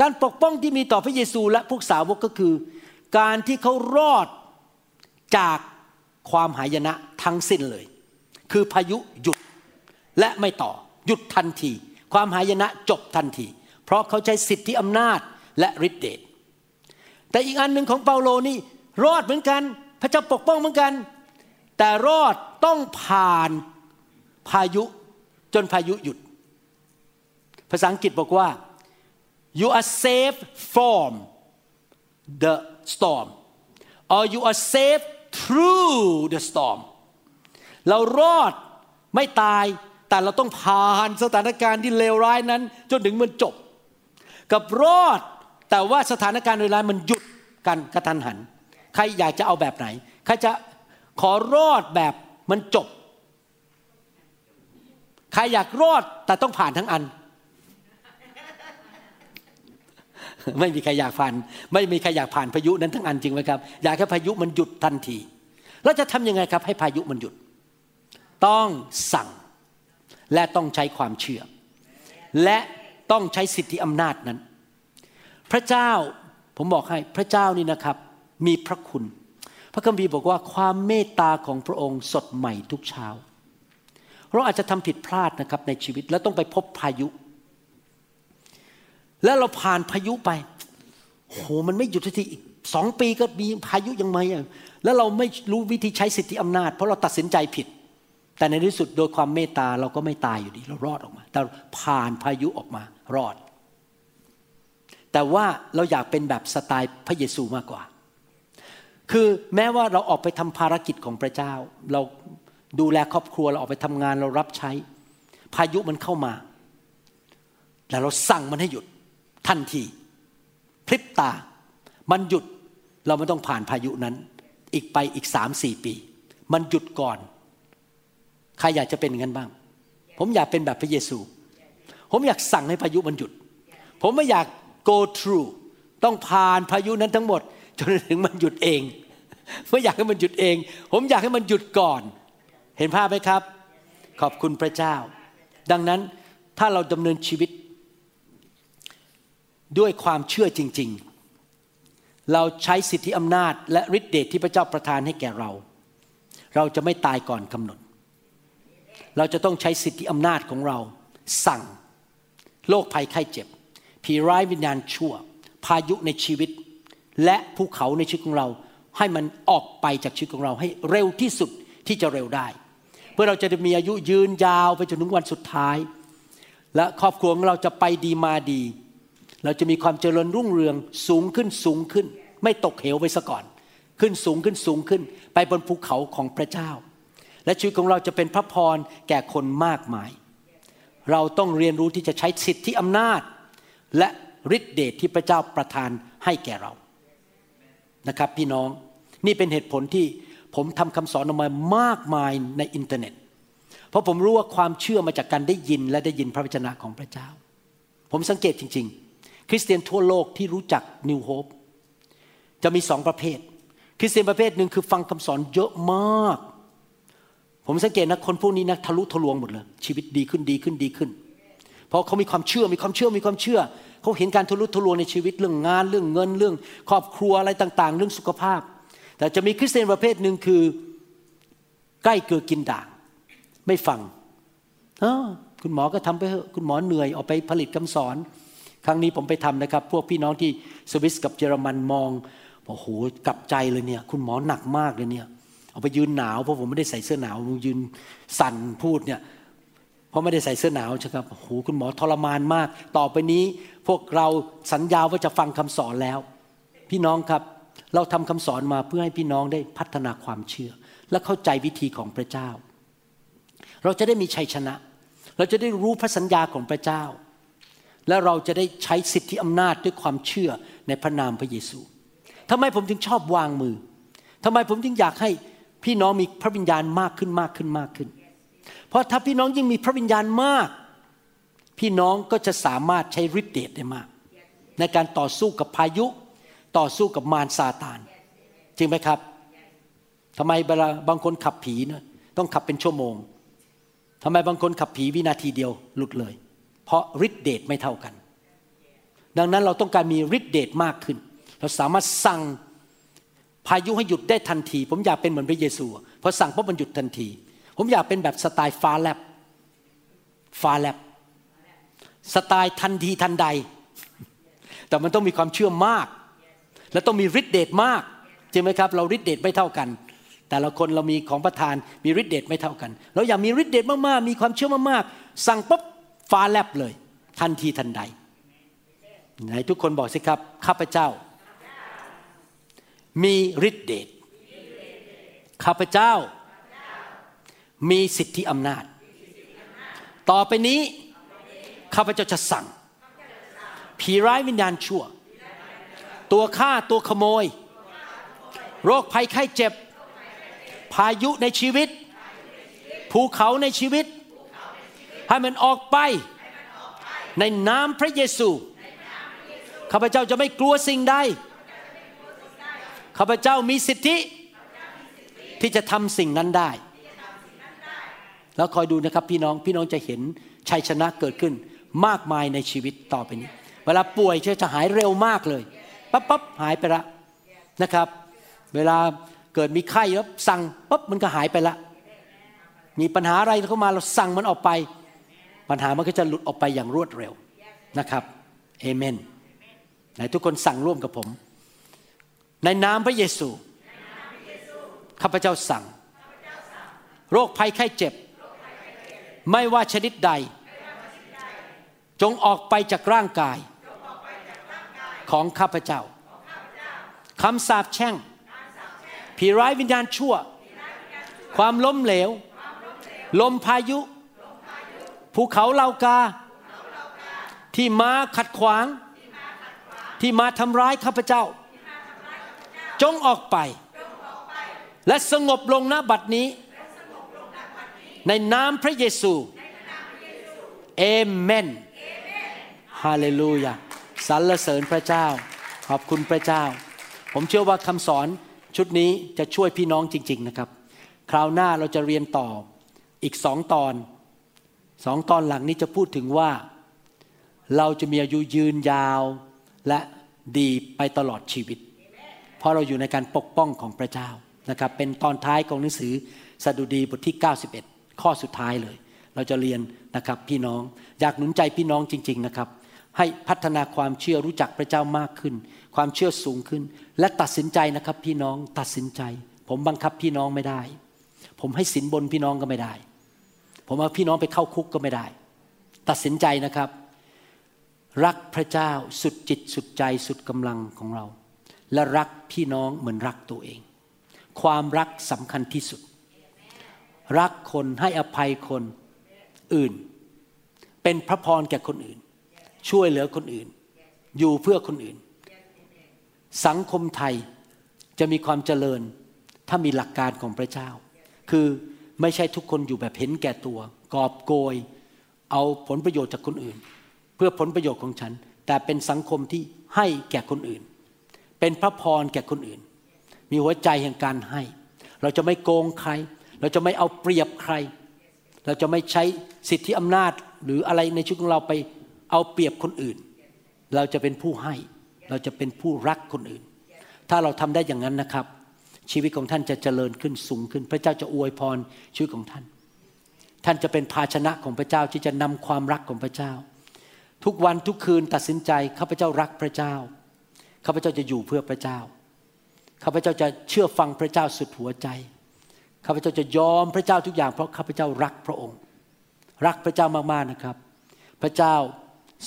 การปกป้องที่มีต่อพระเยซูและพวกสาวกก็คือ การที่เขารอดจากความหายนะทั้งสิ้นเลย คือพายุหยุดและไม่ต่อหยุดทันที ความหายนะจบทันที เพราะเขาใช้สิทธิอำนาจและฤทธิเดชแต่อีกอันหนึ่งของเปาโลนี่รอดเหมือนกัน พระเจ้าปกป้องเหมือนกัน แต่รอดต้องผ่านพายุจนพายุหยุด ภาษาอังกฤษบอกว่า you are safe from the storm or you are safe through the storm เรารอดไม่ตายแต่เราต้องผ่านสถานการณ์ที่เลวร้ายนั้น จนถึงมันจบ กับรอดแต่ว่าสถานการณ์เลวร้ายมันหยุดกันกระทันหัน ใครอยากจะเอาแบบไหน ใครจะ ขอรอดแบบมันจบ ใครอยากรอดแต่ต้องผ่านทั้งอัน ไม่มีใครอยากผ่าน ไม่มีใครอยากผ่านพายุนั้นทั้งอันจริงไหมครับ อยากให้พายุมันหยุดทันทีแล้วจะทำยังไงครับ ให้พายุมันหยุด ต้องสั่งและต้องใช้ความเชื่อ และต้องใช้สิทธิอำนาจนั้น พระเจ้าผมบอกให้พระเจ้านี่นะครับ มีพระคุณ ระคัมภีร์บอกว่าความเมตตาของพระองค์สดใหม่ทุกเช้า เราอาจจะทำผิดพลาดนะครับในชีวิตแล้วต้องไปพบพายุ แล้วเราผ่านพายุไปโหมันไม่หยุดทีอีกสองปีก็มีพายุยังไงอะแล้วเราไม่รู้วิธีใช้สิทธิอำนาจ เพราะเราตัดสินใจผิด แต่ในที่สุดโดยความเมตตาเราก็ไม่ตายอยู่ดี เรารอดออกมา แต่ผ่านพายุออกมารอด แต่ว่าเราอยากเป็นแบบสไตล์พระเยซูมากกว่า คือแม้ว่าเราออกไปทำภารกิจของพระเจ้า เราดูแลครอบครัวเราออกไปทำงานเรารับใช้ พายุมันเข้ามา แต่เราสั่งมันให้หยุดทันทีพริบตา มันหยุดเราไม่ต้องผ่านพายุนั้น อีกไปอีกสามสี่ปี มันหยุดก่อน ใครอยากจะเป็นงั้นบ้าง ผมอยากเป็นแบบพระเยซู ผมอยากสั่งให้พายุมันหยุด ผมไม่อยาก go through ต้องผ่านพายุนั้นทั้งหมด จนถึงมันหยุดเอง ไม่อยากให้มันหยุดเอง ผมอยากให้มันหยุดก่อน เห็นภาพไหมครับ ขอบคุณพระเจ้า ดังนั้นถ้าเราดำเนินชีวิต ด้วยความเชื่อจริง ๆ เราใช้สิทธิอำนาจ และฤทธิเดชที่พระเจ้าประทานให้แก่เรา เราจะไม่ตายก่อนกำหนด เราจะต้องใช้สิทธิอำนาจของเรา สั่งโรคภัยไข้เจ็บผีร้ายวิญญาณชั่ว พายุในชีวิต และภูเขาในชีวิตของเรา ให้มันออกไปจากชีวิตของเราให้เร็วที่สุดที่จะเร็วได้ เพื่อเราจะมีอายุยืนยาวไปจนถึงวันสุดท้าย และครอบครัวของเราจะไปดีมาดี เราจะมีความเจริญรุ่งเรืองสูงขึ้นสูงขึ้น ไม่ตกเหวไปซะก่อน ขึ้นสูงขึ้นสูงขึ้น ไปบนภูเขาของพระเจ้า และชีวิตของเราจะเป็นพระพรแก่คนมากมาย เราต้องเรียนรู้ที่จะใช้สิทธิอำนาจ และฤทธิเดชที่พระเจ้าประทานให้แก่เรา นะครับพี่น้องนี่เป็นเหตุผลที่ผมทำคำสอนออกมามากมายในอินเทอร์เน็ต เพราะผมรู้ว่าความเชื่อมาจากการได้ยินและได้ยินพระวจนะของพระเจ้า ผมสังเกตจริง ๆ คริสเตียนทั่วโลกที่รู้จักนิวโฮปจะมีสองประเภท คริสเตียนประเภทหนึ่งคือฟังคำสอนเยอะมาก ผมสังเกตนะคนพวกนี้นะทะลุทะลวงหมดเลยชีวิตดีขึ้นดีขึ้นดีขึ้น เพราะเขามีความเชื่อมีความเชื่อมีความเชื่อ เขาเห็นการทะลุทะลวงในชีวิตเรื่องงานเรื่องเงินเรื่อง ครอบครัวอะไรต่าง ๆ เรื่องสุขภาพ แต่จะมีคริสเตียนประเภทหนึ่งคือใกล้เกลือกินด่าง ไม่ฟังคุณหมอก็ทำไปเถอะคุณหมอเหนื่อยออกไปผลิตคำสอน ครั้งนี้ผมไปทำนะครับ พวกพี่น้องที่สวิสกับเยอรมันมองโอ้โหกลับใจเลยเนี่ย คุณหมอหนักมากเลยเนี่ยเอาไปยืนหนาวเพราะผมไม่ได้ใส่เสื้อหนาวยืนสั่นพูดเนี่ยเพราะไม่ได้ใส่เสื้อหนาวใช่ครับโอ้โหคุณหมอทรมานมาก ต่อไปนี้ พวกเราสัญญาว่าจะฟังคำสอนแล้ว พี่น้องครับ เราทำคำสอนมาเพื่อให้พี่น้องได้พัฒนาความเชื่อ และเข้าใจวิธีของพระเจ้า เราจะได้มีชัยชนะ เราจะได้รู้พระสัญญาของพระเจ้า และเราจะได้ใช้สิทธิอำนาจด้วยความเชื่อในพระนามพระเยซูทำไมผมถึงชอบวางมือทำไมผมจึงอยากให้พี่น้องมีพระวิญญาณมากขึ้นมากขึ้นมากขึ้น เพราะถ้าพี่น้องยิ่งมีพระวิญญาณมาก พี่น้องก็จะสามารถใช้ฤทธิ์เดชได้มาก ในการต่อสู้กับพายุ ต่อสู้กับมารซาตาน จริงไหมครับทำไมเวลาบางคนขับผีนะต้องขับเป็นชั่วโมงทำไมบางคนขับผีวินาทีเดียวหลุดเลย เพราะฤทธิ์เดชไม่เท่ากัน ดังนั้นเราต้องการมีฤทธิ์เดชมากขึ้น เราสามารถสั่งพายุให้หยุดได้ทันที ผมอยากเป็นเหมือนพระเยซูพอสั่งปุ๊บมันหยุดทันที ผมอยากเป็นแบบสไตล์ฟ้าแลบฟ้าแลบ สไตล์ทันทีทันใด แต่มันต้องมีความเชื่อมาก และต้องมีฤทธิเดชมากจริงไหมครับ เราฤทธิเดชไม่เท่ากัน แต่ละคนเรามีของประทานมีฤทธิเดชไม่เท่ากัน เราอยากมีฤทธิเดชมากๆมีความเชื่อมากๆสั่งปุ๊บฟ้าแลบเลย ทันทีทันใดไหนทุกคนบอกสิครับข้าพเจ้า มีฤทธิเดชข้าพเจ้า มีสิทธิอำนาจ ต่อไปนี้ ข้าพเจ้าจะสั่ง ผีร้ายวิญญาณชั่ว ตัวฆ่าตัวขโมย โรคภัยไข้เจ็บ พายุในชีวิต ภูเขาในชีวิต ให้มันออกไป ในนามพระเยซู ข้าพเจ้าจะไม่กลัวสิ่งใด ข้าพเจ้ามีสิทธิที่จะทำสิ่งนั้นได้แล้วคอยดูนะครับพี่น้องพี่น้องจะเห็นชัยชนะเกิดขึ้น มากมายในชีวิตต่อไปนี้ เวลาป่วยจะหายเร็วมากเลยปั๊บปั๊บหายไปละนะครับ เวลาเกิดมีไข้แล้วสั่งปั๊บมันก็หายไปละ มีปัญหาอะไรเข้ามาเราสั่งมันออกไป ปัญหามันก็จะหลุดออกไปอย่างรวดเร็วนะครับเอเมนไหนทุกคนสั่งร่วมกับผม ในนามพระเยซูข้าพเจ้าสั่ง โรคภัยไข้เจ็บ ไม่ว่าชนิดใด จงออกไปจากร่างกายของข้าพเจ้าคำสาปแช่งผีร้ายวิญญาณชั่ว ความล้มเหลว ลมพายุ ภูเขาเลากา ที่มาขัดขวาง ที่มาทำร้ายข้าพเจ้า จงออกไป และสงบลงณบัดนี้ ในนามพระเยซู เอเมน ฮาเลลูยาสรรเสริญพระเจ้า ขอบคุณพระเจ้า ผมเชื่อว่าคำสอนชุดนี้จะช่วยพี่น้องจริง ๆนะครับ คราวหน้าเราจะเรียนต่ออีกสองตอนสองตอนหลังนี้จะพูดถึงว่า เราจะมีอายุยืนยาวและดีไปตลอดชีวิต เพราะเราอยู่ในการปกป้องของพระเจ้านะครับ เป็นตอนท้ายของหนังสือสดุดีบทที่ 91 ข้อสุดท้ายเลย เราจะเรียนนะครับพี่น้องอยากหนุนใจพี่น้องจริง ๆนะครับ ให้พัฒนาความเชื่อรู้จักพระเจ้ามากขึ้น ความเชื่อสูงขึ้น และตัดสินใจนะครับพี่น้องตัดสินใจ ผมบังคับพี่น้องไม่ได้ ผมให้สินบนพี่น้องก็ไม่ได้ ผมเอาพี่น้องไปเข้าคุกก็ไม่ได้ ตัดสินใจนะครับ รักพระเจ้าสุดจิตสุดใจสุดกำลังของเรา และรักพี่น้องเหมือนรักตัวเอง ความรักสำคัญที่สุด รักคนให้อภัยคนอื่น เป็นพระพรแก่คนอื่น ช่วยเหลือคนอื่น อยู่เพื่อคนอื่น สังคมไทยจะมีความเจริญ ถ้ามีหลักการของพระเจ้า คือไม่ใช่ทุกคนอยู่แบบเห็นแก่ตัวกอบโกย เอาผลประโยชน์จากคนอื่น เพื่อผลประโยชน์ของฉัน แต่เป็นสังคมที่ให้แก่คนอื่น เป็นพระพรแก่คนอื่น มีหัวใจแห่งการให้ เราจะไม่โกงใคร เราจะไม่เอาเปรียบใคร เราจะไม่ใช้สิทธิอำนาจหรืออะไรในชีวิตของเราไป เอาเปรียบคนอื่น เราจะเป็นผู้ให้ เราจะเป็นผู้รักคนอื่น ถ้าเราทำได้อย่างนั้นนะครับ ชีวิตของท่านจะเจริญขึ้นสูงขึ้น พระเจ้าจะอวยพรชีวิตของท่าน ท่านจะเป็นภาชนะของพระเจ้าที่จะนำความรักของพระเจ้า ทุกวันทุกคืนตัดสินใจข้าพเจ้ารักพระเจ้าข้าพเจ้าจะอยู่เพื่อพระเจ้าข้าพเจ้าจะเชื่อฟังพระเจ้าสุดหัวใจข้าพเจ้าจะยอมพระเจ้าทุกอย่างเพราะข้าพเจ้ารักพระองค์ รักพระเจ้ามากๆนะครับ พระเจ้า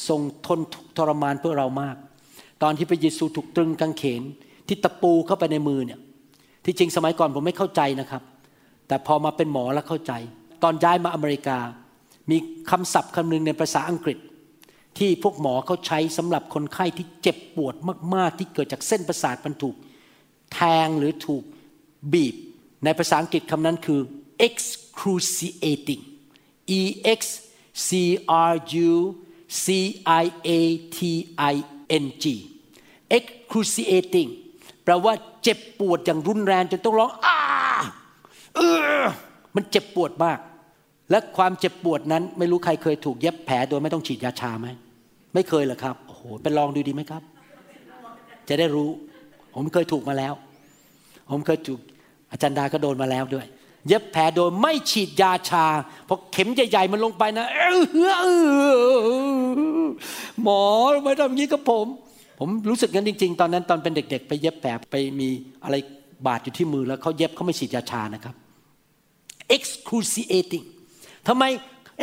ทรงทนทุกทรมานเพื่อเรามาก ตอนที่พระเยซูถูกตรึงกางเขนที่ตะปูเข้าไปในมือเนี่ย ที่จริงสมัยก่อนผมไม่เข้าใจนะครับ แต่พอมาเป็นหมอแล้วเข้าใจ ตอนย้ายมาอเมริกา มีคำศัพท์คำหนึ่งในภาษาอังกฤษ ที่พวกหมอเขาใช้สำหรับคนไข้ที่เจ็บปวดมาก ๆ ที่เกิดจากเส้นประสาทมันถูกแทงหรือถูกบีบ ในภาษาอังกฤษคำนั้นคือ excruciating e x c r u c i a t i n g excruciating แปลว่าเจ็บปวดอย่างรุนแรงจนต้องร้องอ้าเออมันเจ็บปวดมาก และความเจ็บปวดนั้นไม่รู้ใครเคยถูกเย็บแผลโดยไม่ต้องฉีดยาชาไหมไม่เคยเหรอครับโอ้โหไปลองดูดีไหมครับ จะได้รู้ ผมเคยถูกมาแล้ว ผมเคยถูกอาจารย์ดาก็โดนมาแล้วด้วย เย็บแผลโดยไม่ฉีดยาชาเพราะเข็มใหญ่ ๆ มันลงไปนะเออหมอทำไมทำางี้กับผม ผมรู้สึกงั้นจริง ๆ ตอนนั้นตอนเป็นเด็ก ๆ ไปเย็บแผลไปมีอะไรบาดอยู่ที่มือแล้วเขาเย็บเขาไม่ฉีดยาชานะครับ excruciating ทำไม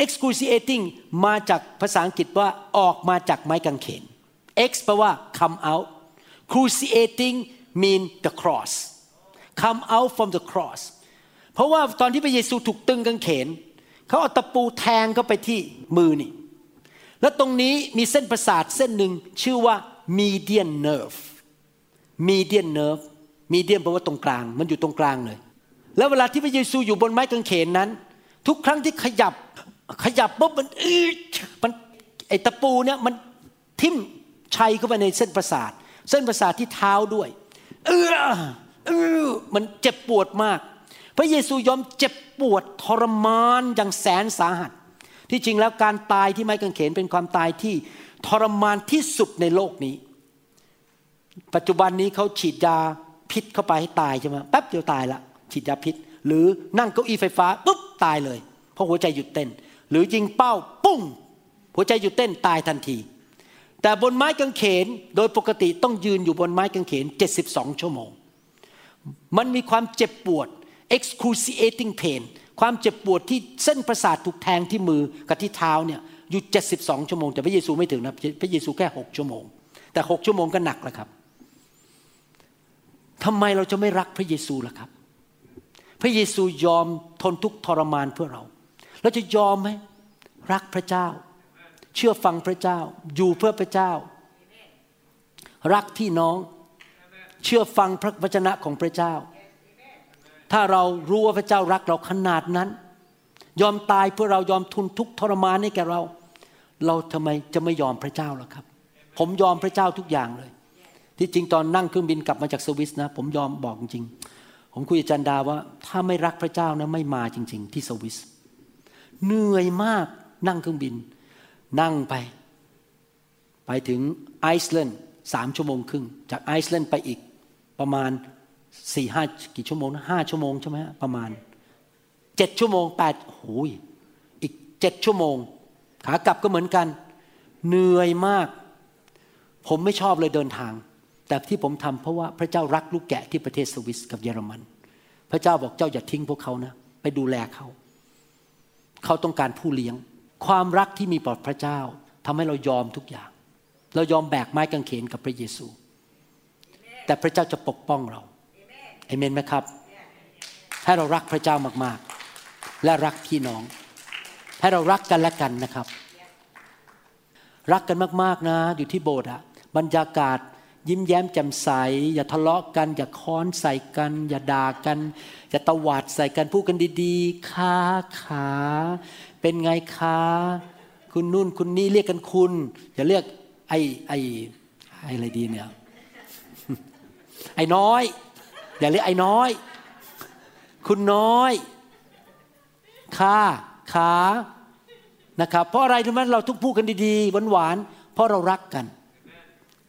excruciating มาจากภาษาอังกฤษว่าออกมาจากไม้กางเขน x แปลว่า come out cruciating mean the cross come out from the cross เพราะว่าตอนที่พระเยซูถูกตึงกางเขนเขาเอาตะปูแทงเข้าไปที่มือนี่ แล้วตรงนี้มีเส้นประสาทเส้นหนึ่งชื่อว่า median nerve median nerve median แปลว่าตรงกลาง มันอยู่ตรงกลางเลย แล้วเวลาที่พระเยซูอยู่บนไม้กางเขนนั้น ทุกครั้งที่ขยับขยับปุ๊บมันอืดมันไอตะปูเนี่ยมันทิ่มชัยเข้าไปในเส้นประสาท เส้นประสาทที่เท้าด้วย เออเออมันเจ็บปวดมาก พระเยซูยอมเจ็บปวดทรมานอย่างแสนสาหัส ที่จริงแล้วการตายที่ไม้กางเขนเป็นความตายที่ทรมานที่สุดในโลกนี้ ปัจจุบันนี้เขาฉีดยาพิษเข้าไปให้ตายใช่ไหมแป๊บเดียวตายละฉีดยาพิษ หรือนั่งเก้าอี้ไฟฟ้าปุ๊บตายเลย เพราะหัวใจหยุดเต้น หรือยิงเป้าปุ้ง หัวใจหยุดเต้นตายทันที แต่บนไม้กางเขนโดยปกติต้องยืนอยู่บนไม้กางเขน 72 ชั่วโมง มันมีความเจ็บปวด excruciating pain ความเจ็บปวดที่เส้นประสาทถูกแทงที่มือกับที่เท้าเนี่ยอยู่ 72 ชั่วโมง แต่พระเยซูไม่ถึงนะพระเยซูแค่ 6 ชั่วโมง แต่ 6 ชั่วโมงก็หนักแล้วครับทำไมเราจะไม่รักพระเยซูล่ะครับ พระเยซูยอมทนทุกข์ทรมานเพื่อเรา เราจะยอมไหมรักพระเจ้า เชื่อฟังพระเจ้า อยู่เพื่อพระเจ้า รักพี่น้อง เชื่อฟังพระวจนะของพระเจ้า ถ้าเรารู้ว่าพระเจ้ารักเราขนาดนั้น ยอมตายเพื่อเรายอมทุนทุกทรมานให้แก่เรา เราทำไมจะไม่ยอมพระเจ้าล่ะครับ ผมยอมพระเจ้าทุกอย่างเลย ที่จริงตอนนั่งเครื่องบินกลับมาจากสวิสนะ ผมยอมบอกจริง ผมคุยกับจันดาว่า ถ้าไม่รักพระเจ้านะไม่มาจริง ๆ ที่สวิสเหนื่อยมากนั่งเครื่องบิน นั่งไป ไปถึงไอซ์แลนด์สามชั่วโมงครึ่งจากไอซ์แลนด์ไปอีกประมาณ สี่ห้ากี่ชั่วโมงนะห้าชั่วโมงใช่ไหมประมาณเจ็ดชั่วโมงแปดโอ้ยอีกเจ็ดชั่วโมง ขากลับก็เหมือนกัน เหนื่อยมาก ผมไม่ชอบเลยเดินทาง แต่ที่ผมทำเพราะว่าพระเจ้ารักลูกแกะที่ประเทศสวิสกับเยอรมัน พระเจ้าบอกเจ้าอย่าทิ้งพวกเขานะ ไปดูแลเขา เขาต้องการผู้เลี้ยง ความรักที่มีต่อพระเจ้าทำให้เรายอมทุกอย่าง เรายอมแบกไม้กางเขนกับพระเยซู แต่พระเจ้าจะปกป้องเรา เอเมนไหมครับ ให้เรารักพระเจ้ามากๆ และรักพี่น้อง ให้เรารักกันและกันนะครับ รักกันมากๆนะ อยู่ที่โบสถ์อะบรรยากาศยิ้มแย้มแจ่มใส อย่าทะเลาะกัน อย่าค้อนใส่กัน อย่าด่ากัน อย่าตวาดใส่กันพูดกันดีๆค้าขาเป็นไงคะคุณนู่นคุณนี่เรียกกันคุณ อย่าเรียกไอ้ไอ้ไอ้อะไรดีเนี่ยไอ้น้อย อย่าเรียกไอ้น้อย คุณน้อยค่าขานะครับ เพราะอะไรรู้ไหมเราทุกพูดกันดีๆหวานๆเพราะเรารักกัน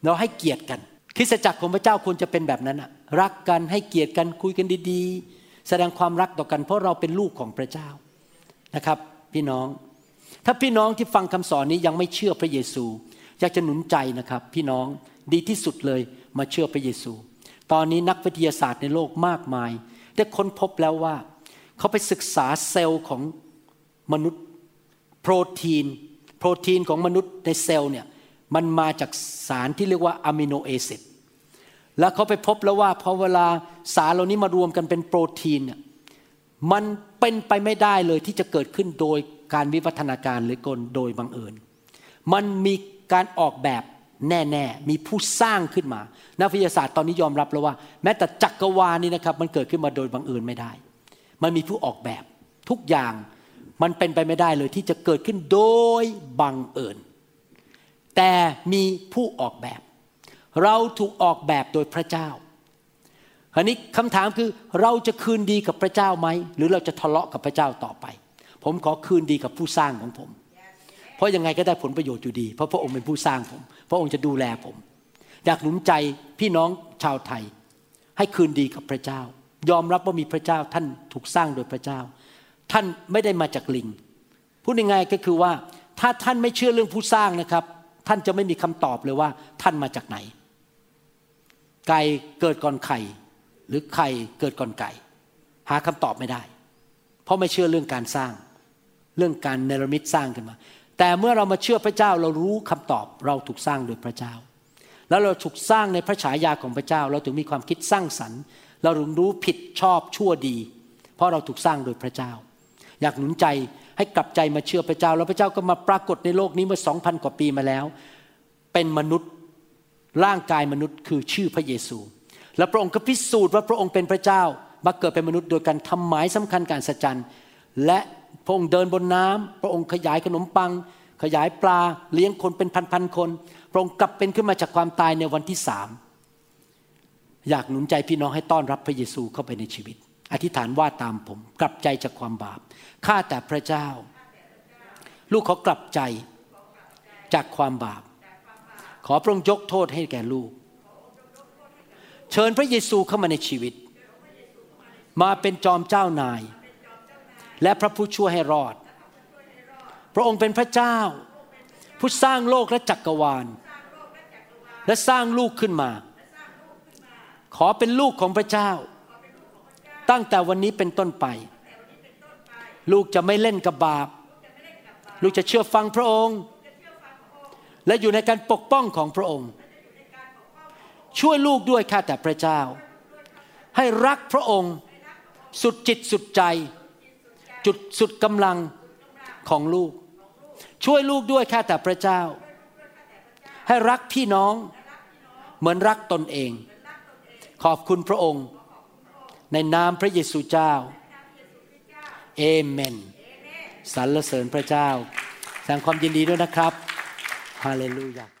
เราให้เกียรติกัน คริสตจักรของพระเจ้าควรจะเป็นแบบนั้นอะรักกันให้เกียรติกันคุยกันดีๆ แสดงความรักต่อกัน เพราะเราเป็นลูกของพระเจ้านะครับ พี่น้อง ถ้าพี่น้องที่ฟังคำสอนนี้ยังไม่เชื่อพระเยซู อยากจะหนุนใจนะครับ พี่น้องดีที่สุดเลยมาเชื่อพระเยซู ตอนนี้นักวิทยาศาสตร์ในโลกมากมาย ได้ค้นพบแล้วว่า เขาไปศึกษาเซลล์ของมนุษย์โปรตีน โปรตีนของมนุษย์ในเซลล์เนี่ยมันมาจากสารที่เรียกว่าอะมิโนแอซิดแล้วเขาไปพบแล้วว่าพอเวลาสารเหล่านี้มารวมกันเป็นโปรตีนเนี่ยมันเป็นไปไม่ได้เลยที่จะเกิดขึ้นโดยการวิวัฒนาการหรือกลโดยบังเอิญ มันมีการออกแบบ แน่ๆ มีผู้สร้างขึ้นมา นักวิทยาศาสตร์ตอนนี้ยอมรับแล้วว่า แม้แต่จักรวาลนี่นะครับ มันเกิดขึ้นมาโดยบังเอิญไม่ได้ มันมีผู้ออกแบบทุกอย่างมันเป็นไปไม่ได้เลยที่จะเกิดขึ้นโดยบังเอิญ แต่มีผู้ออกแบบ เราถูกออกแบบโดยพระเจ้าคราวนี้คำถามคือเราจะคืนดีกับพระเจ้าไหม หรือเราจะทะเลาะกับพระเจ้าต่อไป ผมขอคืนดีกับผู้สร้างของผม เพราะยังไงก็ได้ผลประโยชน์อยู่ดี เพราะพระองค์เป็นผู้สร้างผม พระองค์จะดูแลผม อยากหนุนใจพี่น้องชาวไทย ให้คืนดีกับพระเจ้า ยอมรับว่ามีพระเจ้าท่านถูกสร้างโดยพระเจ้า ท่านไม่ได้มาจากลิง พูดง่ายๆก็คือว่าถ้าท่านไม่เชื่อเรื่องผู้สร้างนะครับ ท่านจะไม่มีคำตอบเลยว่า ท่านมาจากไหน ไก่เกิดก่อนไข่ หรือไข่เกิดก่อนไก่ หาคำตอบไม่ได้ เพราะไม่เชื่อเรื่องการสร้าง เรื่องการเนรมิตสร้างขึ้นมา แต่เมื่อเรามาเชื่อพระเจ้าเรารู้คำตอบเราถูกสร้างโดยพระเจ้า แล้วเราถูกสร้างในพระฉายาของพระเจ้า เราถึงมีความคิดสร้างสรรค์ เราถึงรู้ผิดชอบชั่วดี เพราะเราถูกสร้างโดยพระเจ้า อยากหนุนใจให้กลับใจมาเชื่อพระเจ้า แล้วพระเจ้าก็มาปรากฏในโลกนี้เมื่อสองพันกว่าปีมาแล้ว เป็นมนุษย์ร่างกายมนุษย์คือชื่อพระเยซู และพระองค์ก็พิสูจน์ว่าพระองค์เป็นพระเจ้ามาเกิดเป็นมนุษย์โดยการทำหมายสำคัญการสัจจันและ ระองค์เดินบนน้ำพระองค์ขยายขนมปัง ขยายปลาเลี้ยงคนเป็นพันๆคน พระองค์กลับเป็นขึ้นมาจากความตายในวันที่สามอยากหนุนใจพี่น้องให้ต้อนรับพระเยซูเข้าไปในชีวิต อธิษฐานว่าตามผม กลับใจจากความบาปข้าแต่พระเจ้า ลูกขากลับใจจากความบาป ขอพระองค์ยกโทษให้แก่ลูก เชิญพระเยซูเข้ามาในชีวิต มาเป็นจอมเจ้านาย และพระผู้ช่วยให้รอด พระองค์เป็นพระเจ้า ผู้สร้างโลกและจักรวาล และสร้างลูกขึ้นมา ขอเป็นลูกของพระเจ้า ตั้งแต่วันนี้เป็นต้นไป ลูกจะไม่เล่นกับบาป ลูกจะเชื่อฟังพระองค์ และอยู่ในการปกป้องของพระองค์ ช่วยลูกด้วยข้าแต่พระเจ้า ให้รักพระองค์สุดจิตสุดใจ จุดสุดกำลังของลูก ช่วยลูกด้วยข้าแต่พระเจ้า ให้รักพี่น้องเหมือนรักตนเอง ขอบคุณพระองค์ ในนามพระเยซูเจ้าเอเมนสรรเสริญพระเจ้าแสดงความยินดีด้วยนะครับฮาเลลูยา